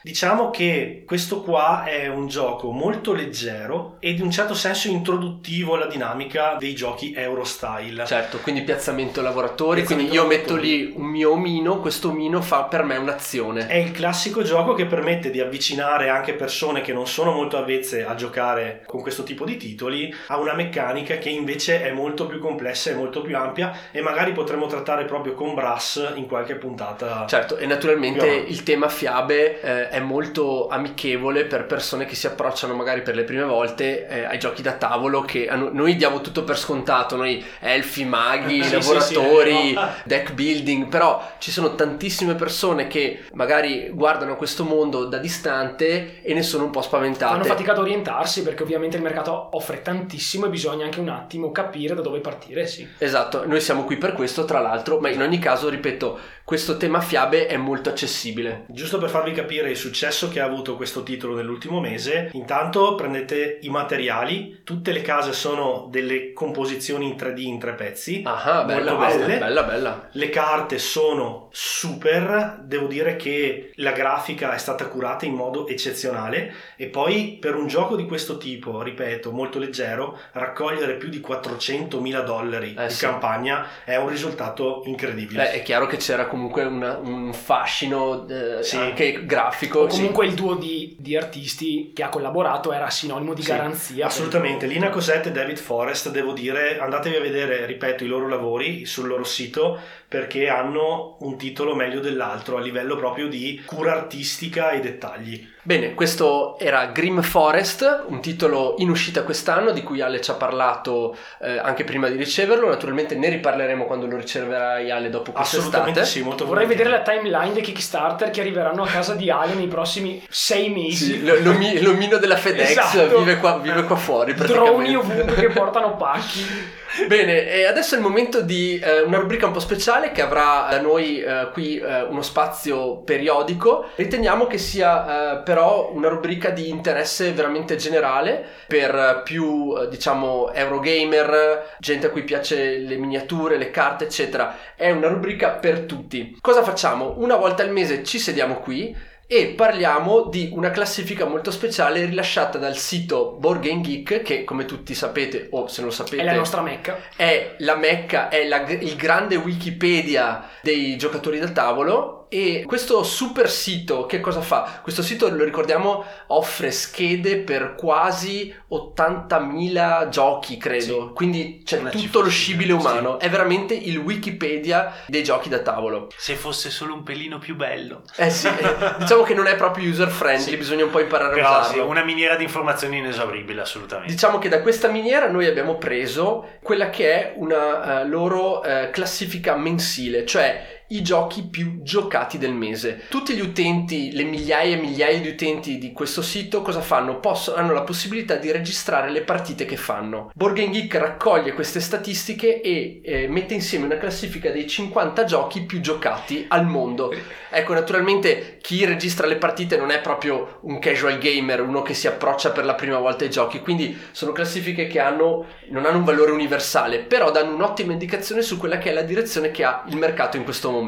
Diciamo che questo qua è un gioco molto leggero e di un certo senso introduttivo alla dinamica dei giochi Eurostyle. Certo, quindi piazzamento lavoratori, Piazzamento quindi io metto lì un mio omino, questo omino fa per me un'azione. È il classico gioco che permette di avvicinare anche persone che non sono molto avvezze a giocare con questo tipo di titoli a una meccanica che invece è molto più complessa e molto più ampia e magari potremmo trattare proprio con Brass in qualche puntata. Certo, e naturalmente il tema fiabe eh, è molto amichevole per persone che si approcciano magari per le prime volte eh, ai giochi da tavolo che no- noi diamo tutto per scontato, noi elfi, maghi, Sì, lavoratori, sì, deck building, però ci sono tantissime persone che magari guardano questo mondo da distante e ne sono un po' spaventate. Hanno faticato a orientarsi perché ovviamente il mercato offre tantissimo e bisogna anche un attimo capire da dove partire, sì. Esatto, noi siamo qui per questo tra l'altro, ma in ogni caso, ripeto, questo tema fiabe è molto accessibile. Giusto per farvi farvi capire il successo che ha avuto questo titolo nell'ultimo mese, intanto prendete i materiali, tutte le case sono delle composizioni in 3D in tre pezzi, Ah, bella, belle. bella, bella. Le carte sono super, devo dire che la grafica è stata curata in modo eccezionale e poi per un gioco di questo tipo, ripeto, molto leggero, raccogliere più di 400.000 dollari Eh di sì. campagna è un risultato incredibile. Beh, è chiaro che c'era comunque una- un fascino eh, Sì. anche grafico. O sì. comunque il duo di, di artisti che ha collaborato era sinonimo di Sì, garanzia. Assolutamente, Lina Cosette e David Forrest, devo dire, andatevi a vedere, ripeto, i loro lavori sul loro sito perché hanno un titolo meglio dell'altro a livello proprio di cura artistica e dettagli. Bene, questo era Grim Forest, un titolo in uscita quest'anno di cui Ale ci ha parlato eh, anche prima di riceverlo. Naturalmente ne riparleremo quando lo riceverai Ale dopo Assolutamente quest'estate. sì, molto Vorrei vedere la timeline dei Kickstarter che arriveranno a casa di Ale nei prossimi sei mesi. Sì, l- l'omi- l'omino della FedEx Esatto. vive, qua, vive qua fuori Droni ovunque che portano pacchi. Bene, e adesso è il momento di eh, una rubrica un po' speciale che avrà da noi eh, qui eh, uno spazio periodico. Riteniamo che sia eh, però una rubrica di interesse veramente generale per eh, più, eh, diciamo, Eurogamer, gente a cui piace le miniature, le carte, eccetera. È una rubrica per tutti. Cosa facciamo? Una volta al mese ci sediamo qui e parliamo di una classifica molto speciale rilasciata dal sito Board Game Geek che come tutti sapete o se non lo sapete È la nostra mecca. è la mecca, è la- il grande Wikipedia dei giocatori da tavolo e questo super sito che cosa fa? Questo sito lo ricordiamo offre schede per quasi 80.000 giochi credo, quindi c'è Una tutto cifra lo sì, scibile umano, è veramente il Wikipedia dei giochi da tavolo. Se fosse solo un pelino più bello. Eh sì, eh, diciamo che non è proprio user friendly, Sì. bisogna un po' imparare a Però sì, usarlo. una miniera di informazioni inesauribile, assolutamente. Diciamo che da questa miniera noi abbiamo preso quella che è una eh, loro eh, classifica mensile, cioè i giochi più giocati del mese. Tutti gli utenti, le migliaia e migliaia di utenti di questo sito cosa fanno? Possono, hanno la possibilità di registrare le partite che fanno. Board Geek raccoglie queste statistiche e eh, mette insieme una classifica dei 50 giochi più giocati al mondo. Ecco, naturalmente chi registra le partite non è proprio un casual gamer, uno che si approccia per la prima volta ai giochi, quindi sono classifiche che hanno, non hanno un valore universale, però danno un'ottima indicazione su quella che è la direzione che ha il mercato in questo momento.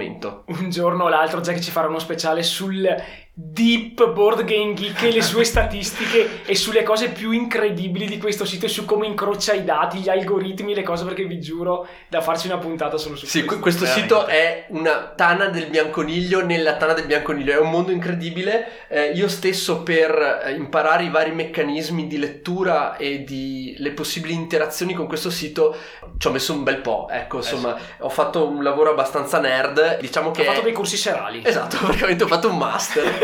Un giorno o l'altro già che ci farà uno speciale sul Deep Board Game Geek e le sue statistiche e sulle cose più incredibili di questo sito e su come incrocia i dati, gli algoritmi, le cose perché vi giuro da farci una puntata solo su Sì, questo. que- questo veramente. sito è una tana del bianconiglio nella tana del bianconiglio, è un mondo incredibile. Eh, io stesso per eh, imparare i vari meccanismi di lettura e di le possibili interazioni con questo sito ci ho messo un bel po', ecco, insomma, ho fatto un lavoro abbastanza nerd, diciamo che fatto è- dei corsi serali. Esatto, praticamente ho fatto un master.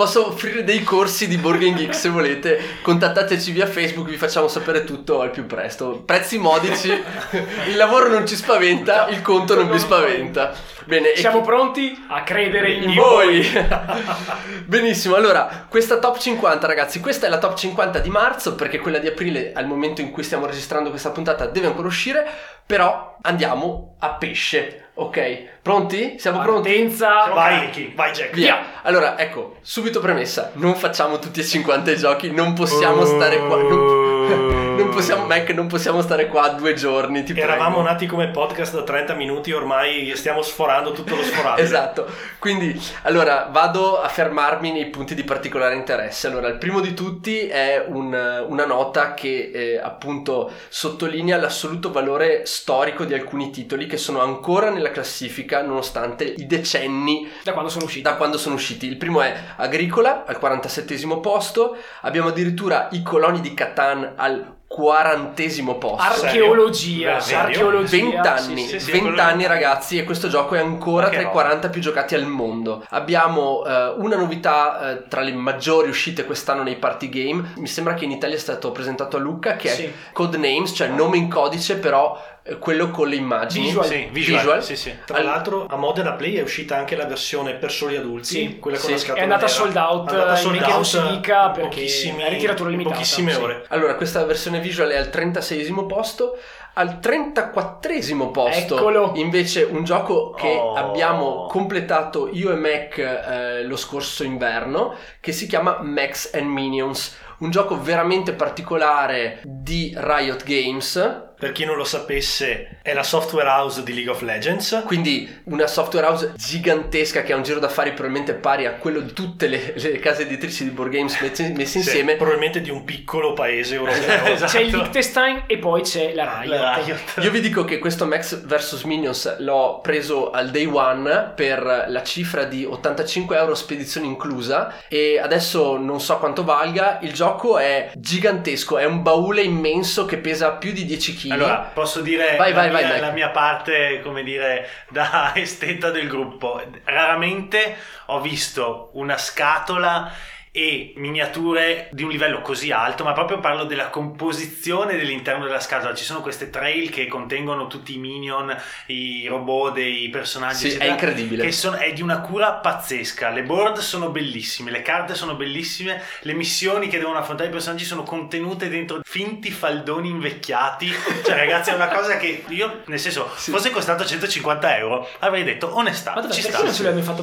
Posso offrire dei corsi di Game Geek se volete. Contattateci via Facebook, vi facciamo sapere tutto al più presto. Prezzi modici. Il lavoro non ci spaventa, il conto non vi spaventa. Bene, Siamo chi- pronti a credere in, in voi. voi. Benissimo, allora, questa top 50 ragazzi, questa è la top 50 di marzo perché quella di aprile al momento in cui stiamo registrando questa puntata deve ancora uscire, però andiamo a pesce, ok? Pronti? Siamo pronti? Partenza. Vai, vai Jack. Via. Allora, ecco, subito premessa, non facciamo tutti e 50 i giochi, non possiamo stare qua. Non, non possiamo, Mac, non possiamo stare qua due giorni. Ti Eravamo prego. nati come podcast da 30 minuti, ormai stiamo sforando tutto lo sforabile. Esatto, quindi allora vado a fermarmi nei punti di particolare interesse. Allora, il primo di tutti è un- una nota che eh, appunto sottolinea l'assoluto valore storico di alcuni titoli che sono ancora nella classifica nonostante i decenni Da quando sono usciti. da quando sono usciti. Il primo è Agricola al 47 posto, abbiamo addirittura i coloni di Catan al 40 posto. Archeologia. Archeologia. 20 anni, sì, sì, 20 quello- anni ragazzi e questo gioco è ancora tra i roba. 40 più giocati al mondo. Abbiamo eh, una novità eh, tra le maggiori uscite quest'anno nei party game, mi sembra che in Italia è stato presentato a Luca che Sì. è Codenames, cioè nome in codice però quello con le immagini. Visual. Sì, visual. Visual. Sì, sì. Tra l'altro a Modena Play è uscita anche la versione per soli adulti, Sì, quella con sì. la scatola È andata nera. sold out, È andata sold che non out si dica, perché è ritiratura limitata, pochissime sì. ore. Allora, questa versione versione visual è al 36 posto. Al 34 posto Eccolo. invece un gioco che Oh. abbiamo completato io e Mac eh, lo scorso inverno che si chiama Max and Minions. Un gioco veramente particolare di Riot Games. Per chi non lo sapesse, è la software house di League of Legends. Quindi una software house gigantesca che ha un giro d'affari probabilmente pari a quello di tutte le, le case editrici di board games messe, messe Sì, insieme. probabilmente di un piccolo paese europeo. Esatto. C'è il Liechtenstein e poi c'è la Riot. La Riot. Io vi dico che questo Max vs Minions l'ho preso al day one per la cifra di 85 euro spedizione inclusa e adesso non so quanto valga. Il gioco è gigantesco, è un baule immenso che pesa più di 10 kg. Allora, posso dire Vai, la, vai, vai, mia, Mike. la mia parte, come dire, da esteta del gruppo. Raramente ho visto una scatola e miniature di un livello così alto, ma proprio parlo della composizione dell'interno della scatola. Ci sono queste trail che contengono tutti i minion, i robot dei personaggi, Sì, è eccetera, incredibile. Che sono, è di una cura pazzesca. Le board sono bellissime, le carte sono bellissime, le missioni che devono affrontare i personaggi sono contenute dentro finti faldoni invecchiati. Cioè, ragazzi, è una cosa che io, nel senso, Sì. fosse costato 150 euro, avrei detto onestà. Ma ci sta.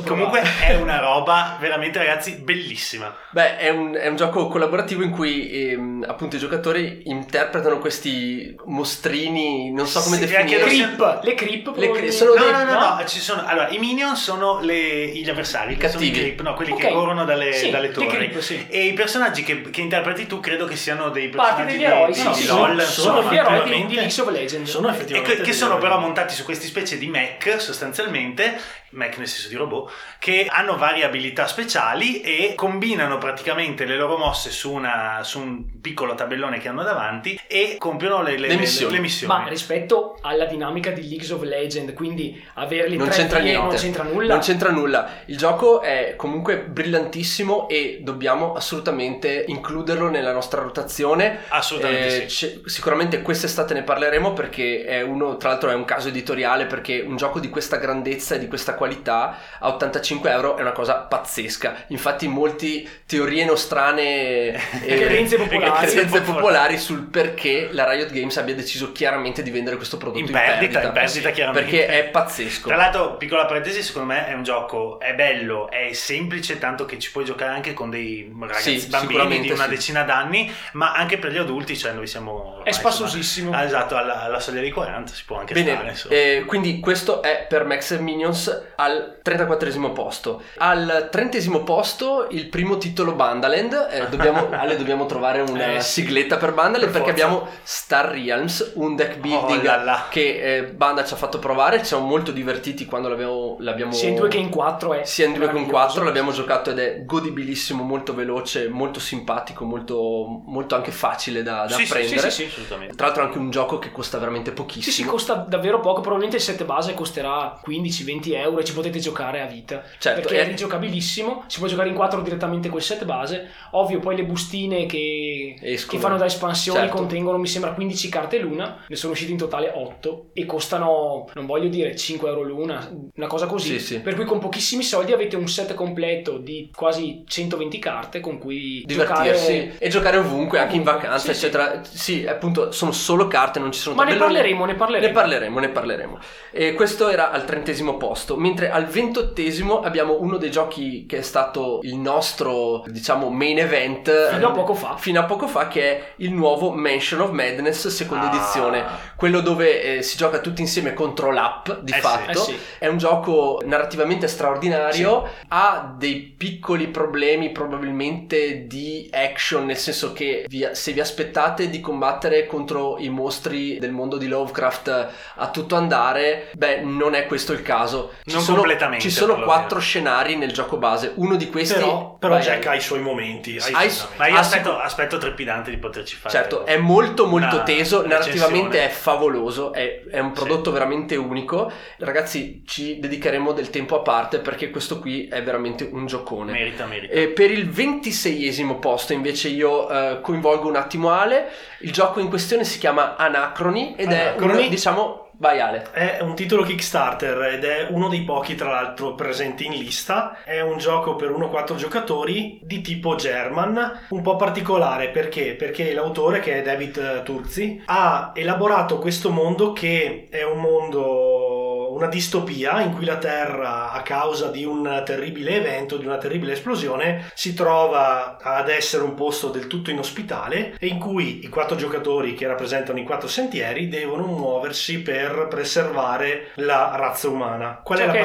Comunque è una roba veramente, ragazzi, bellissima. Beh, è un, è un gioco collaborativo in cui ehm, appunto i giocatori interpretano questi mostrini, non so come Sì, definire. anche Creep, le creep Le probabilmente. sono No, dei- no, no, no, ci sono. Allora, i minion sono le- gli avversari, I che sono i cattivi. creep, no, quelli Ok. che corrono dalle, Sì, dalle le torri. creep, sì. E i personaggi che, che interpreti tu credo che siano dei Parte personaggi degli eroi, di, sì, di sì, LOL, sono-. Sono gli eroi di, League of Legends. Sono E effettivamente che, che sono però montati su questi specie di mech sostanzialmente, mech nel senso di robot, che hanno varie abilità speciali e combinano praticamente le loro mosse su, una- su un piccolo tabellone che hanno davanti e compiono le, le- Le missioni. le missioni. Ma rispetto alla dinamica di League of Legends, quindi averli non tre c'entra niente. non c'entra nulla. Non c'entra nulla. Il gioco è comunque brillantissimo e dobbiamo assolutamente includerlo nella nostra rotazione. Assolutamente Eh, sì. sicuramente quest'estate ne parleremo perché è uno, tra l'altro è un caso editoriale perché un gioco di questa grandezza e di questa qualità a 85 euro è una cosa pazzesca. Infatti molti teorie nostrane e Credenze popolari. credenze Popolari. sul perché la Riot Games abbia deciso chiaramente di vendere questo prodotto In in, perdita, in perdita, Sì, chiaramente. perché è pazzesco. Tra l'altro, piccola parentesi, secondo me è un gioco, è bello, è semplice, tanto che ci puoi giocare anche con dei ragazzi Sì, bambini di una sì. decina d'anni, ma anche per gli adulti, cioè noi siamo... È spassosissimo. insomma, esatto, alla, alla soglia dei 40 si può anche Bene, stare. eh, quindi questo è per Max Minions al 34 posto. Al 30 posto il primo titolo Bandaland. Eh, dobbiamo, Ale, dobbiamo trovare una Eh, sì. sigletta per Bandaland Per perché forza. abbiamo Star Realms, un deck building Oh là là. che eh, Banda ci ha fatto provare. Ci siamo molto divertiti quando l'abbiamo, l'abbiamo Sia in due che in quattro è sia in 2 che in meraviglioso. 4 l'abbiamo giocato ed è godibilissimo, molto veloce, molto simpatico, molto, molto anche facile da, da Sì, sì, prendere. sì, sì, assolutamente. Tra l'altro anche un gioco che costa veramente Sì, pochissimo. sì, costa davvero poco. Probabilmente il set base costerà 15-20 euro e ci potete giocare a vita. Certo, perché è e- rigiocabilissimo. Si può giocare in 4 direttamente col set base. Ovvio, poi le bustine che, che fanno da espansioni Certo. contengono, mi sembra, 15 carte l'una. Ne sono uscite in totale 8 e costano, non voglio dire 5 euro l'una, una cosa così. Sì, sì. Per cui con pochissimi soldi avete un set completo di quasi 120 carte con cui divertirsi giocare. e giocare ovunque, anche in vacanza, sì, eccetera. Sì, appunto, sono solo carte, non ci sono Ma ne parleremo, ne parleremo. Ne parleremo, ne parleremo. E questo era al trentesimo posto, mentre al ventottesimo abbiamo uno dei giochi che è stato il nostro, diciamo, main event. Fino a eh, poco fa. Fino a poco fa, che è il nuovo Mansion of Madness, seconda Ah. edizione. Quello dove eh, si gioca tutti insieme contro l'app, di Eh sì, fatto. eh sì. È un gioco narrativamente straordinario, ha dei piccoli problemi probabilmente di action, nel senso che vi- se vi aspettate di combattere contro i mostri del mondo di Lovecraft a tutto andare, beh, non è questo il caso. Ci Non sono, completamente, Ci sono quattro scenari nel gioco base, uno di questi... Però, però vai, Jack. Ha i suoi momenti. ha i suoi. Ma io aspetto, aspetto trepidante di poterci fare. Certo, è molto molto teso, narrativamente è favoloso, è, è un prodotto veramente unico. Ragazzi, ci dedicheremo del tempo a parte perché questo qui è veramente un giocone. Merita, merita. E per il ventiseiesimo posto invece io eh, coinvolgo un attimo Ale, il gioco in questione si chiama Anacroni ed è Anacroni. un, diciamo Vai Ale. È un titolo Kickstarter ed è uno dei pochi, tra l'altro, presenti in lista. È un gioco per 1-4 giocatori di tipo German, un po' particolare perché? Perché l'autore, che è David Turzi, ha elaborato questo mondo che è un mondo una distopia in cui la Terra, a causa di un terribile evento, di una terribile esplosione, si trova ad essere un posto del tutto inospitale e in cui i quattro giocatori che rappresentano i quattro sentieri devono muoversi per preservare la razza umana. Qual Ciò è la che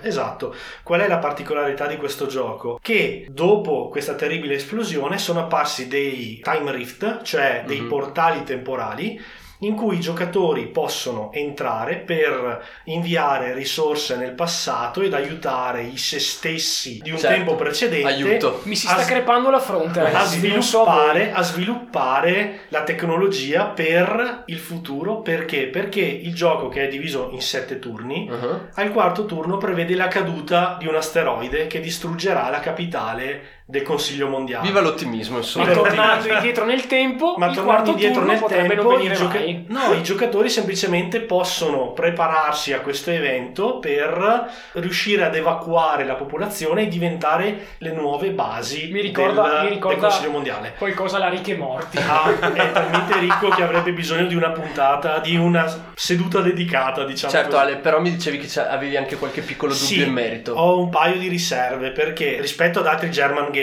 è. Esatto. Qual è la particolarità di questo gioco? Che dopo questa terribile esplosione sono apparsi dei time rift, cioè dei Mhm. portali temporali in cui i giocatori possono entrare per inviare risorse nel passato ed aiutare i se stessi di un Certo. tempo precedente Aiuto. Mi si a sta s- crepando la fronte, a sviluppare, a sviluppare la tecnologia per il futuro perché? Perché il gioco che è diviso in sette turni Uh-huh. al quarto turno prevede la caduta di un asteroide che distruggerà la capitale del Consiglio Mondiale. Viva l'ottimismo, Ma insomma. Viva tornando indietro nel tempo, Ma il tornando quarto indietro turno nel tempo, non i, gioca- mai. no, i giocatori semplicemente possono prepararsi a questo evento per riuscire ad evacuare la popolazione e diventare le nuove basi Mi ricorda- del, mi del ricorda- Consiglio Mondiale. Qualcosa la ricche morti. Ah, è talmente ricco che avrebbe bisogno di una puntata, di una seduta dedicata, diciamo Certo così. Ale, però mi dicevi che avevi anche qualche piccolo dubbio Sì, in merito. Ho un paio di riserve perché rispetto ad altri German Games,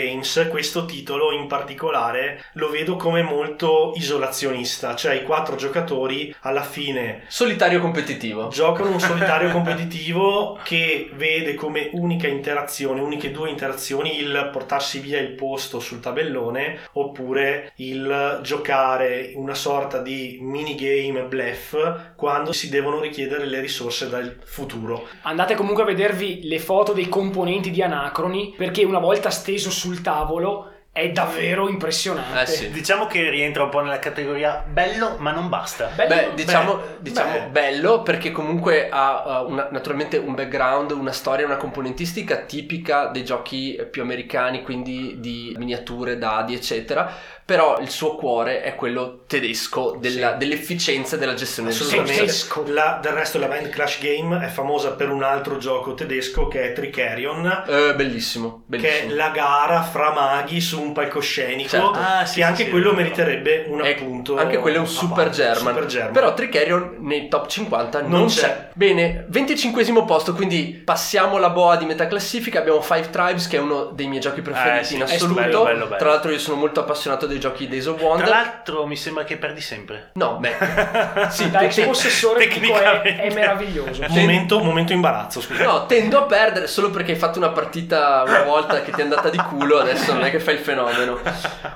questo titolo in particolare lo vedo come molto isolazionista, cioè i quattro giocatori alla fine Solitario competitivo. giocano un solitario competitivo che vede come unica interazione, uniche due interazioni il portarsi via il posto sul tabellone oppure il giocare una sorta di minigame bluff quando si devono richiedere le risorse dal futuro. Andate comunque a vedervi le foto dei componenti di Anacroni, perché una volta steso sul tavolo è davvero impressionante. Eh sì. Diciamo che rientra un po' nella categoria bello, ma non basta. Bello- Beh, diciamo, beh, diciamo beh. bello perché comunque ha uh, una- naturalmente un background, una storia, una componentistica tipica dei giochi più americani, quindi di miniature, dadi, eccetera. Però il suo cuore è quello tedesco della- Sì. dell'efficienza e della gestione. Tedesco. La- del resto la Mind Clash Game è famosa per un altro gioco tedesco che è Tricerion, Eh, bellissimo, che è bellissimo. la gara fra maghi su un palcoscenico, Certo. Ah, sì, che sì, anche sì, quello lo meriterebbe un È- appunto. anche quello è un super parte, German. super German. Però Tricerion nei top 50 non, Non c'è. c'è. Bene, 25 posto, quindi passiamo la boa di metà classifica. Abbiamo Five Tribes, che è uno dei miei giochi preferiti Eh, sì, in assoluto. bello, bello, bello. Tra l'altro, io sono molto appassionato dei giochi Days of Tra Wonder. l'altro mi sembra che perdi sempre. No, beh, sì, Da ex te- possessore dico è, è meraviglioso. momento, momento imbarazzo, scusa. no, tendo a perdere solo perché hai fatto una partita una volta che ti è andata di culo. Adesso non è che fai il fenomeno.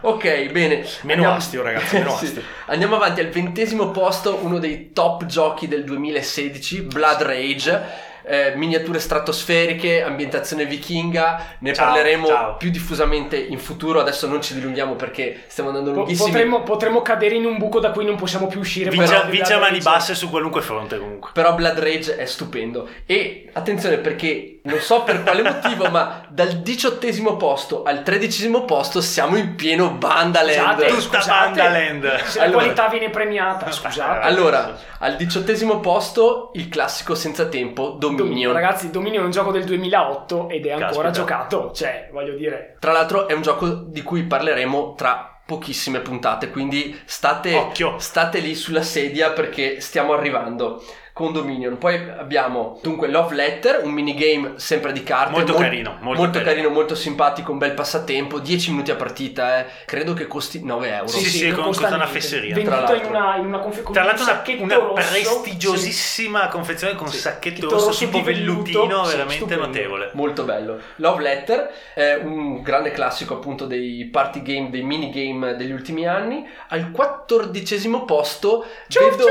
Ok, bene. Meno astio, ragazzi, meno Sì. astio. Andiamo avanti al ventesimo posto, uno dei top giochi del 2016, Blood Rage. Eh, miniature stratosferiche, ambientazione vichinga, ne Ciao, parleremo ciao. più diffusamente in futuro, adesso non ci dilunghiamo perché stiamo andando lunghissimi. potremmo, potremmo cadere in un buco da cui non possiamo più uscire. Vince a mani Rage. basse su qualunque fronte comunque. Però Blood Rage è stupendo e attenzione perché non so per quale motivo ma dal diciottesimo posto al tredicesimo posto siamo in pieno Bandaland Scusate, Tutta scusate, Bandaland. Se la Allora. qualità viene premiata, scusate. Allora, al diciottesimo posto il classico senza tempo Dominion. Ragazzi, Dominion è un gioco del 2008 ed è ancora Caspita. giocato. Cioè, voglio dire, Tra l'altro è un gioco di cui parleremo tra pochissime puntate, quindi state, state lì sulla sedia perché stiamo arrivando con Dominion. Poi abbiamo dunque Love Letter, un minigame sempre di carte. Molto mol- carino, molto Molto, carino. carino, molto simpatico, un bel passatempo, 10 minuti a partita, eh. credo che costi 9 euro. Sì, sì, non con- costa una fesseria. Tra Venduto in l'altro. una, in una confe- con Tra l'altro una, sacchetto una rosso, prestigiosissima confezione con un Sì. sacchetto rosso, rosso tipo vellutino, sì, veramente stupendo. notevole. Molto bello. Love Letter è un grande classico appunto dei party game, dei minigame degli ultimi anni. Al quattordicesimo posto vedo...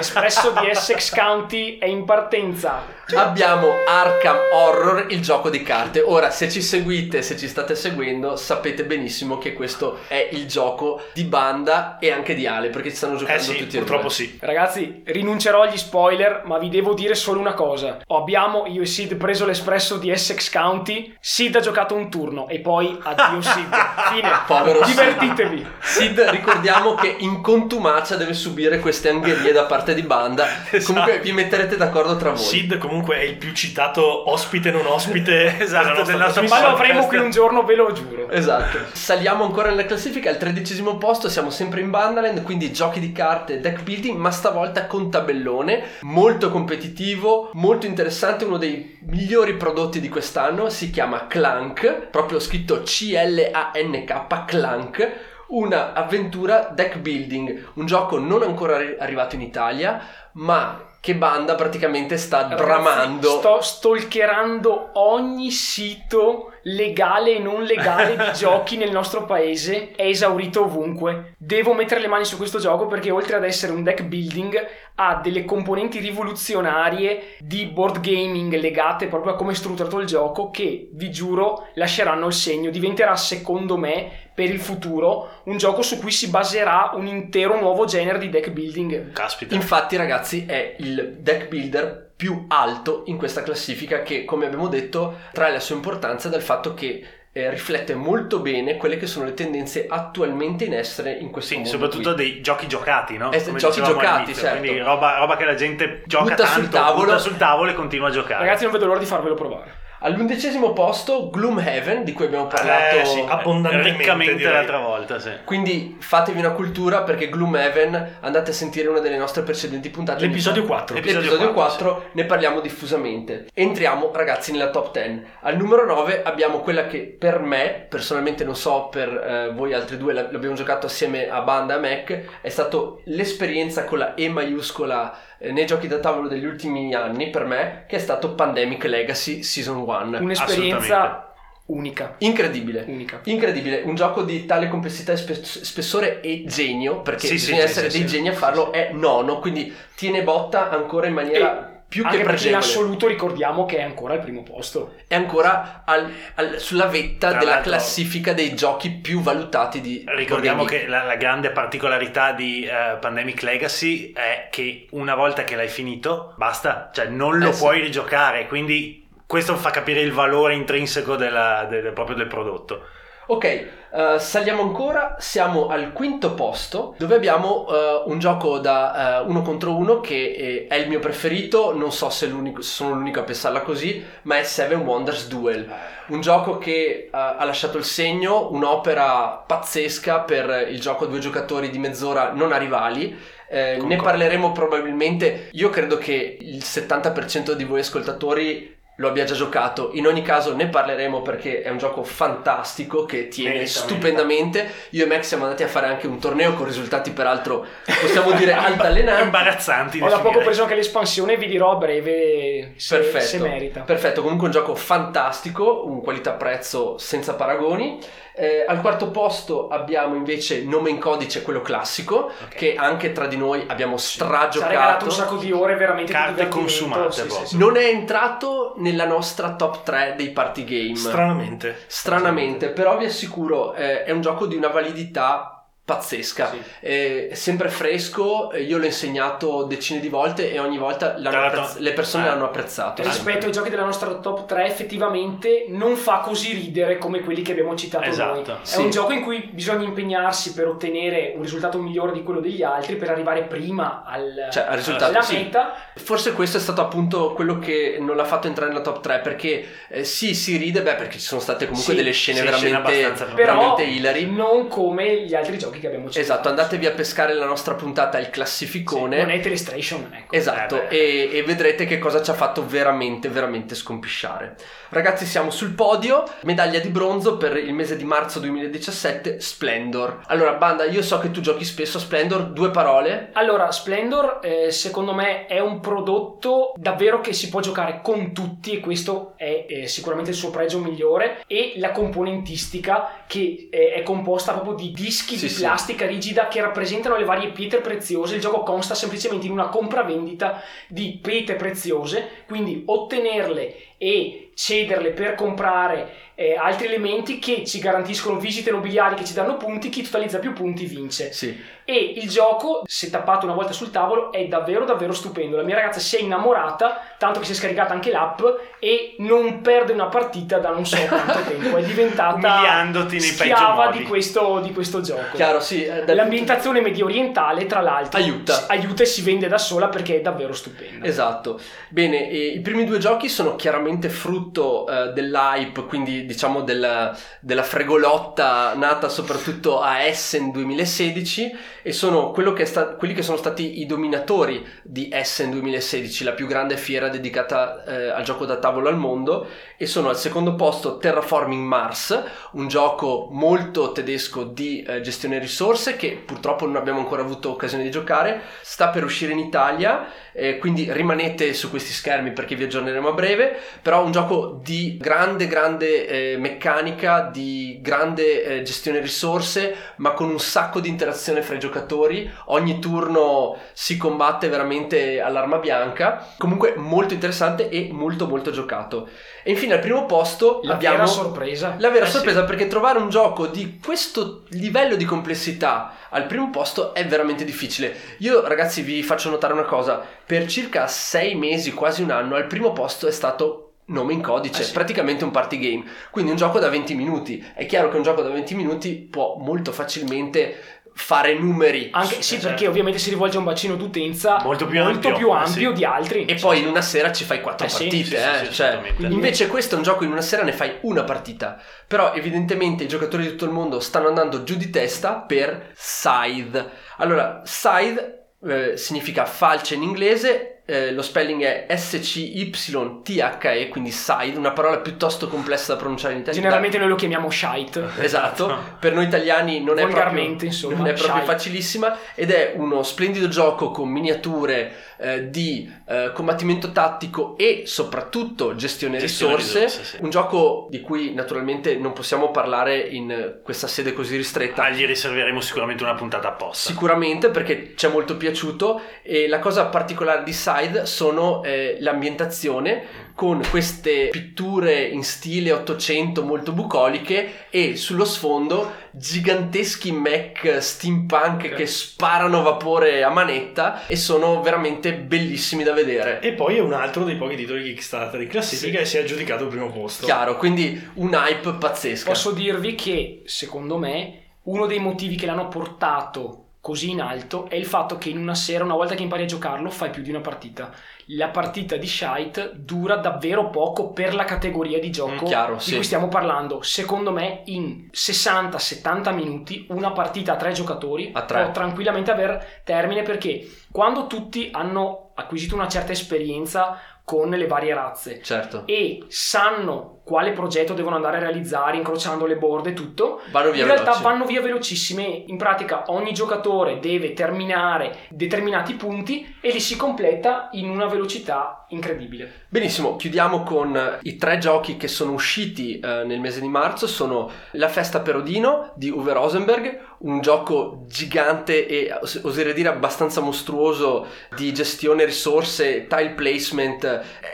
sì. L'espresso di Essex County è in partenza. Abbiamo Arkham Horror, il gioco di carte. Ora, se ci seguite, se ci state seguendo, sapete benissimo che questo è il gioco di banda e anche di Ale, perché ci stanno Eh giocando sì, tutti e purtroppo due. sì. Ragazzi, rinuncerò agli spoiler, ma vi devo dire solo una cosa. Abbiamo io e Sid preso l'espresso di Essex County. Sid ha giocato un turno e poi addio Sid. Fine. Povero Sid. Divertitevi. Sid, ricordiamo che in contumacia deve subire queste angherie da parte di banda banda. Esatto. Comunque vi metterete d'accordo tra voi. Sid comunque è il più citato ospite non ospite Esatto, del nostro Ma lo avremo qui un giorno, ve lo giuro. Esatto. Saliamo ancora nella classifica, al tredicesimo posto, siamo sempre in Bandaland, quindi giochi di carte, deck building, ma stavolta con tabellone, molto competitivo, molto interessante, uno dei migliori prodotti di quest'anno, si chiama Clank, proprio scritto C-L-A-N-K, Clank, una avventura deck building, un gioco non ancora arri- arrivato in Italia, ma che Banda praticamente sta Ragazzi, bramando. Sto stalkerando ogni sito legale e non legale di giochi nel nostro paese. È esaurito ovunque. Devo mettere le mani su questo gioco perché oltre ad essere un deck building ha delle componenti rivoluzionarie di board gaming legate proprio a come è strutturato il gioco che vi giuro lasceranno il segno. Diventerà secondo me per il futuro un gioco su cui si baserà un intero nuovo genere di deck building. Caspita. Infatti, ragazzi, è il deck builder più alto in questa classifica che, come abbiamo detto, trae la sua importanza dal fatto che eh, riflette molto bene quelle che sono le tendenze attualmente in essere in questo Sì, mondo. soprattutto qui. dei giochi giocati, no? Eh, Come giochi giocati, certo. Quindi roba, roba che la gente gioca Butta tanto, sul tavolo. butta sul tavolo e continua a giocare. Ragazzi, non vedo l'ora di farvelo provare. All'undicesimo posto, Gloomhaven, di cui abbiamo parlato. Eh, sì, abbondantemente, l'altra volta, sì. Quindi fatevi una cultura perché Gloomhaven andate a sentire una delle nostre precedenti puntate. L'episodio 4. L'episodio L'episodio 4, 4 ne parliamo diffusamente. Entriamo ragazzi nella top 10. Al numero 9 abbiamo quella che per me, personalmente non so per eh, voi altri due, l'abbiamo giocato assieme a Banda e a Mac, è stato l'esperienza con la E maiuscola nei giochi da tavolo degli ultimi anni per me, che è stato Pandemic Legacy Season 1. Un'esperienza unica. Incredibile. Unica. Incredibile, un gioco di tale complessità, e spe- spessore e genio, perché Sì, bisogna sì, essere sì, dei sì. geni a farlo, è nono, quindi tiene botta ancora in maniera più Anche che perché in pregevole. assoluto ricordiamo che è ancora al primo posto. È ancora al- al- sulla vetta Tra della l'altro- classifica dei giochi più valutati di Ricordiamo board che la, la grande particolarità di eh, Pandemic Legacy è che una volta che l'hai finito, basta, cioè non lo Eh, sì. puoi rigiocare, quindi questo fa capire il valore intrinseco della- del- proprio del prodotto. Ok, eh, saliamo ancora, siamo al quinto posto dove abbiamo eh, un gioco da eh, uno contro uno che è il mio preferito, non so se, se sono l'unico a pensarla così, ma è Seven Wonders Duel. Un gioco che ha lasciato il segno, un'opera pazzesca per il gioco a due giocatori di mezz'ora non a rivali. Eh, ne parleremo probabilmente. Io credo che il 70% di voi ascoltatori lo abbia già giocato. In ogni caso, ne parleremo perché è un gioco fantastico che tiene Merita, stupendamente. Io e Max siamo andati a fare anche un torneo con risultati, peraltro, possiamo dire altalenanti. Imbarazzanti. Ho da poco preso anche l'espansione vi dirò a breve se, Perfetto, se merita. perfetto, comunque un gioco fantastico, un qualità-prezzo senza paragoni. Eh, al quarto posto abbiamo invece Nome in Codice, quello classico, Ok. che anche tra di noi abbiamo Ci ha regalato stragiocato. un sacco di ore veramente Carte consumate, Sì, sì. Non è entrato nella nostra top 3 dei party game. Stranamente. Stranamente, però vi assicuro, eh, è un gioco di una validità pazzesca. Sì. È sempre fresco, eh, io l'ho insegnato decine di volte e ogni volta apprezz- le persone eh, l'hanno apprezzato. Rispetto ai giochi della nostra top 3, effettivamente non fa così ridere come quelli che abbiamo citato Esatto. noi. È Sì. un gioco in cui bisogna impegnarsi per ottenere un risultato migliore di quello degli altri, per arrivare prima al, Cioè, al risultato, alla sì. meta. Forse questo è stato appunto quello che non l'ha fatto entrare nella top 3 perché eh, sì, si ride, beh, perché ci sono state comunque Sì, delle scene sì, scene veramente, veramente hilary. non come gli altri giochi che abbiamo citato. Esatto, andatevi a pescare la nostra puntata il Sì, classificone. non è Telestration, ecco. Esatto, Eh e, e vedrete che cosa ci ha fatto veramente, veramente scompisciare. Ragazzi, siamo sul podio, medaglia di bronzo per il mese di marzo 2017, Splendor. Allora, Banda, io so che tu giochi spesso a Splendor, due parole. Allora, Splendor eh, secondo me è un prodotto davvero che si può giocare con tutti e questo è eh, sicuramente il suo pregio migliore e la componentistica che eh, è composta proprio di dischi Sì, di sì. Plastica rigida che rappresentano le varie pietre preziose. Il gioco consta semplicemente in una compravendita di pietre preziose, quindi ottenerle e cederle per comprare eh, altri elementi che ci garantiscono visite nobiliari che ci danno punti, chi totalizza più punti vince. Sì, E il gioco, se tappato una volta sul tavolo, è davvero davvero stupendo. La mia ragazza si è innamorata tanto che si è scaricata anche l'app e non perde una partita da non so quanto tempo. È diventata Umiliandoti nei schiava modi. di questo, di questo gioco. Chiaro, sì. eh, dal- L'ambientazione medio orientale, tra l'altro, Aiuta. aiuta e si vende da sola perché è davvero stupenda. Esatto. Bene, e i primi due giochi sono chiaramente frutto eh, dell'hype, quindi diciamo del- della fregolotta nata soprattutto a Essen 2016 e sono quello che è sta- quelli che sono stati i dominatori di Essen 2016, la più grande fiera dedicata eh, al gioco da tavolo al mondo e sono al secondo posto Terraforming Mars, un gioco molto tedesco di eh, gestione risorse che purtroppo non abbiamo ancora avuto occasione di giocare, sta per uscire in Italia, eh, quindi rimanete su questi schermi perché vi aggiorneremo a breve, però un gioco di grande grande eh, meccanica, di grande eh, gestione risorse, ma con un sacco di interazione fra i giocatori, ogni turno si combatte veramente all'arma bianca, comunque molto interessante e molto molto giocato. E infine al primo posto La abbiamo vera sorpresa. la vera Eh sì. sorpresa perché trovare un gioco di questo livello di complessità al primo posto è veramente difficile. Io ragazzi vi faccio notare una cosa, per circa sei mesi, quasi un anno, al primo posto è stato nome in codice, Eh sì. praticamente un party game, quindi un gioco da 20 minuti. È chiaro che un gioco da 20 minuti può molto facilmente fare numeri. Anche, sì, certo. perché ovviamente si rivolge a un bacino d'utenza Molto più molto ampio, più eh, ampio sì. di altri. E poi in una sera ci fai quattro Eh partite, sì, eh, sì, cioè, invece questo è un gioco in una sera ne fai una partita. Però evidentemente i giocatori di tutto il mondo stanno andando giù di testa per Scythe. Allora, Scythe eh, significa falce in inglese, eh, lo spelling è S-C-Y-T-H-E, quindi Scythe, una parola piuttosto complessa da pronunciare in italiano. Generalmente noi lo chiamiamo shite. Esatto, per noi italiani non è proprio, insomma, non è proprio facilissima ed è uno splendido gioco con miniature eh, di eh, combattimento tattico e soprattutto gestione, Gestione risorse, risorse, sì. un gioco di cui naturalmente non possiamo parlare in questa sede così ristretta. Ah, gli riserveremo sicuramente una puntata apposta. Sicuramente perché ci è molto piaciuto e la cosa particolare di Side sono eh, l'ambientazione con queste pitture in stile 800 molto bucoliche e sullo sfondo giganteschi mech steampunk Ok. che sparano vapore a manetta e sono veramente bellissimi da vedere. E poi è un altro dei pochi titoli Kickstarter in classifica e si è aggiudicato il primo posto. Chiaro, quindi un hype pazzesco. Posso dirvi che, secondo me, uno dei motivi che l'hanno portato così in alto è il fatto che in una sera, una volta che impari a giocarlo, fai più di una partita. La partita di Shite dura davvero poco per la categoria di gioco Mm, chiaro, di sì. cui stiamo parlando. Secondo me, in 60-70 minuti, una partita a tre giocatori A tre. può tranquillamente aver termine perché quando tutti hanno acquisito una certa esperienza con le varie razze Certo, e sanno quale progetto devono andare a realizzare incrociando le board e tutto vanno via in realtà veloci. vanno via velocissime in pratica ogni giocatore deve terminare determinati punti e li si completa in una velocità incredibile Benissimo, chiudiamo con eh, i tre giochi che sono usciti eh, nel mese di marzo. Sono La festa per Odino di Uwe Rosenberg, un gioco gigante e os- oserei dire abbastanza mostruoso di gestione risorse, tile placement.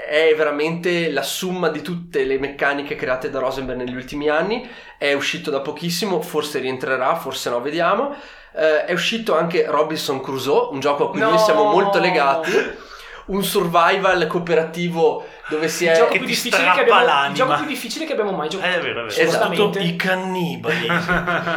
È veramente la summa di tutte le meccaniche create da Rosenberg negli ultimi anni. È uscito da pochissimo, forse rientrerà, forse no, vediamo. Eh, è uscito anche Robinson Crusoe, un gioco a cui No! noi siamo molto legati un survival cooperativo dove si il, è gioco che più difficile abbiamo, il gioco più difficile che abbiamo mai giocato Eh, è vero, è vero. Esatto. I cannibali.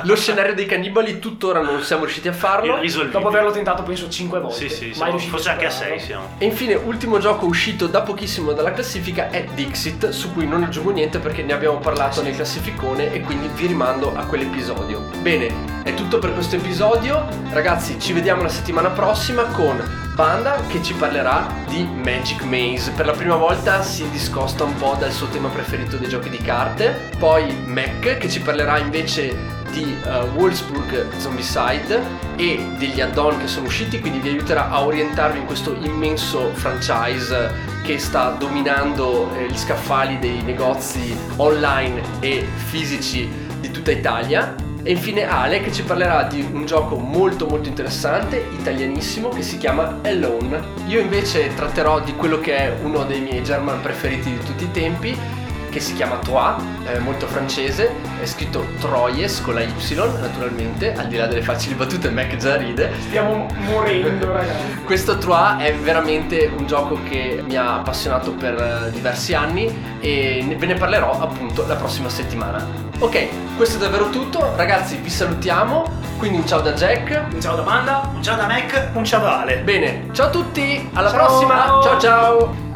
lo scenario dei cannibali tuttora non siamo riusciti a farlo dopo averlo tentato penso 5 volte Sì, sì, mai siamo- forse anche a superarlo. 6 siamo. e infine ultimo gioco uscito da pochissimo dalla classifica è Dixit su cui non aggiungo niente perché ne abbiamo parlato nel classificone e quindi vi rimando a quell'episodio bene è tutto per questo episodio ragazzi ci vediamo la settimana prossima con Banda che ci parlerà di Magic Maze per la prima volta si discosta un po' dal suo tema preferito dei giochi di carte poi Mac che ci parlerà invece di uh, Wolfsburg Zombicide e degli add-on che sono usciti, quindi vi aiuterà a orientarvi in questo immenso franchise che sta dominando eh, gli scaffali dei negozi online e fisici di tutta Italia. E infine Ale che ci parlerà di un gioco molto molto interessante, italianissimo, che si chiama Alone. Io invece tratterò di quello che è uno dei miei German preferiti di tutti i tempi, che si chiama Trois, eh, molto francese, è scritto Troyes con la Y naturalmente, al di là delle facili battute Mac già ride. Stiamo morendo, ragazzi. Questo Trois è veramente un gioco che mi ha appassionato per eh, diversi anni e ve ne parlerò appunto la prossima settimana. Ok, questo è davvero tutto, ragazzi vi salutiamo, quindi un ciao da Jack. Un ciao da Banda. Un ciao da Mac. Un ciao da Ale. Bene, ciao a tutti, alla Ciao. prossima, ciao ciao!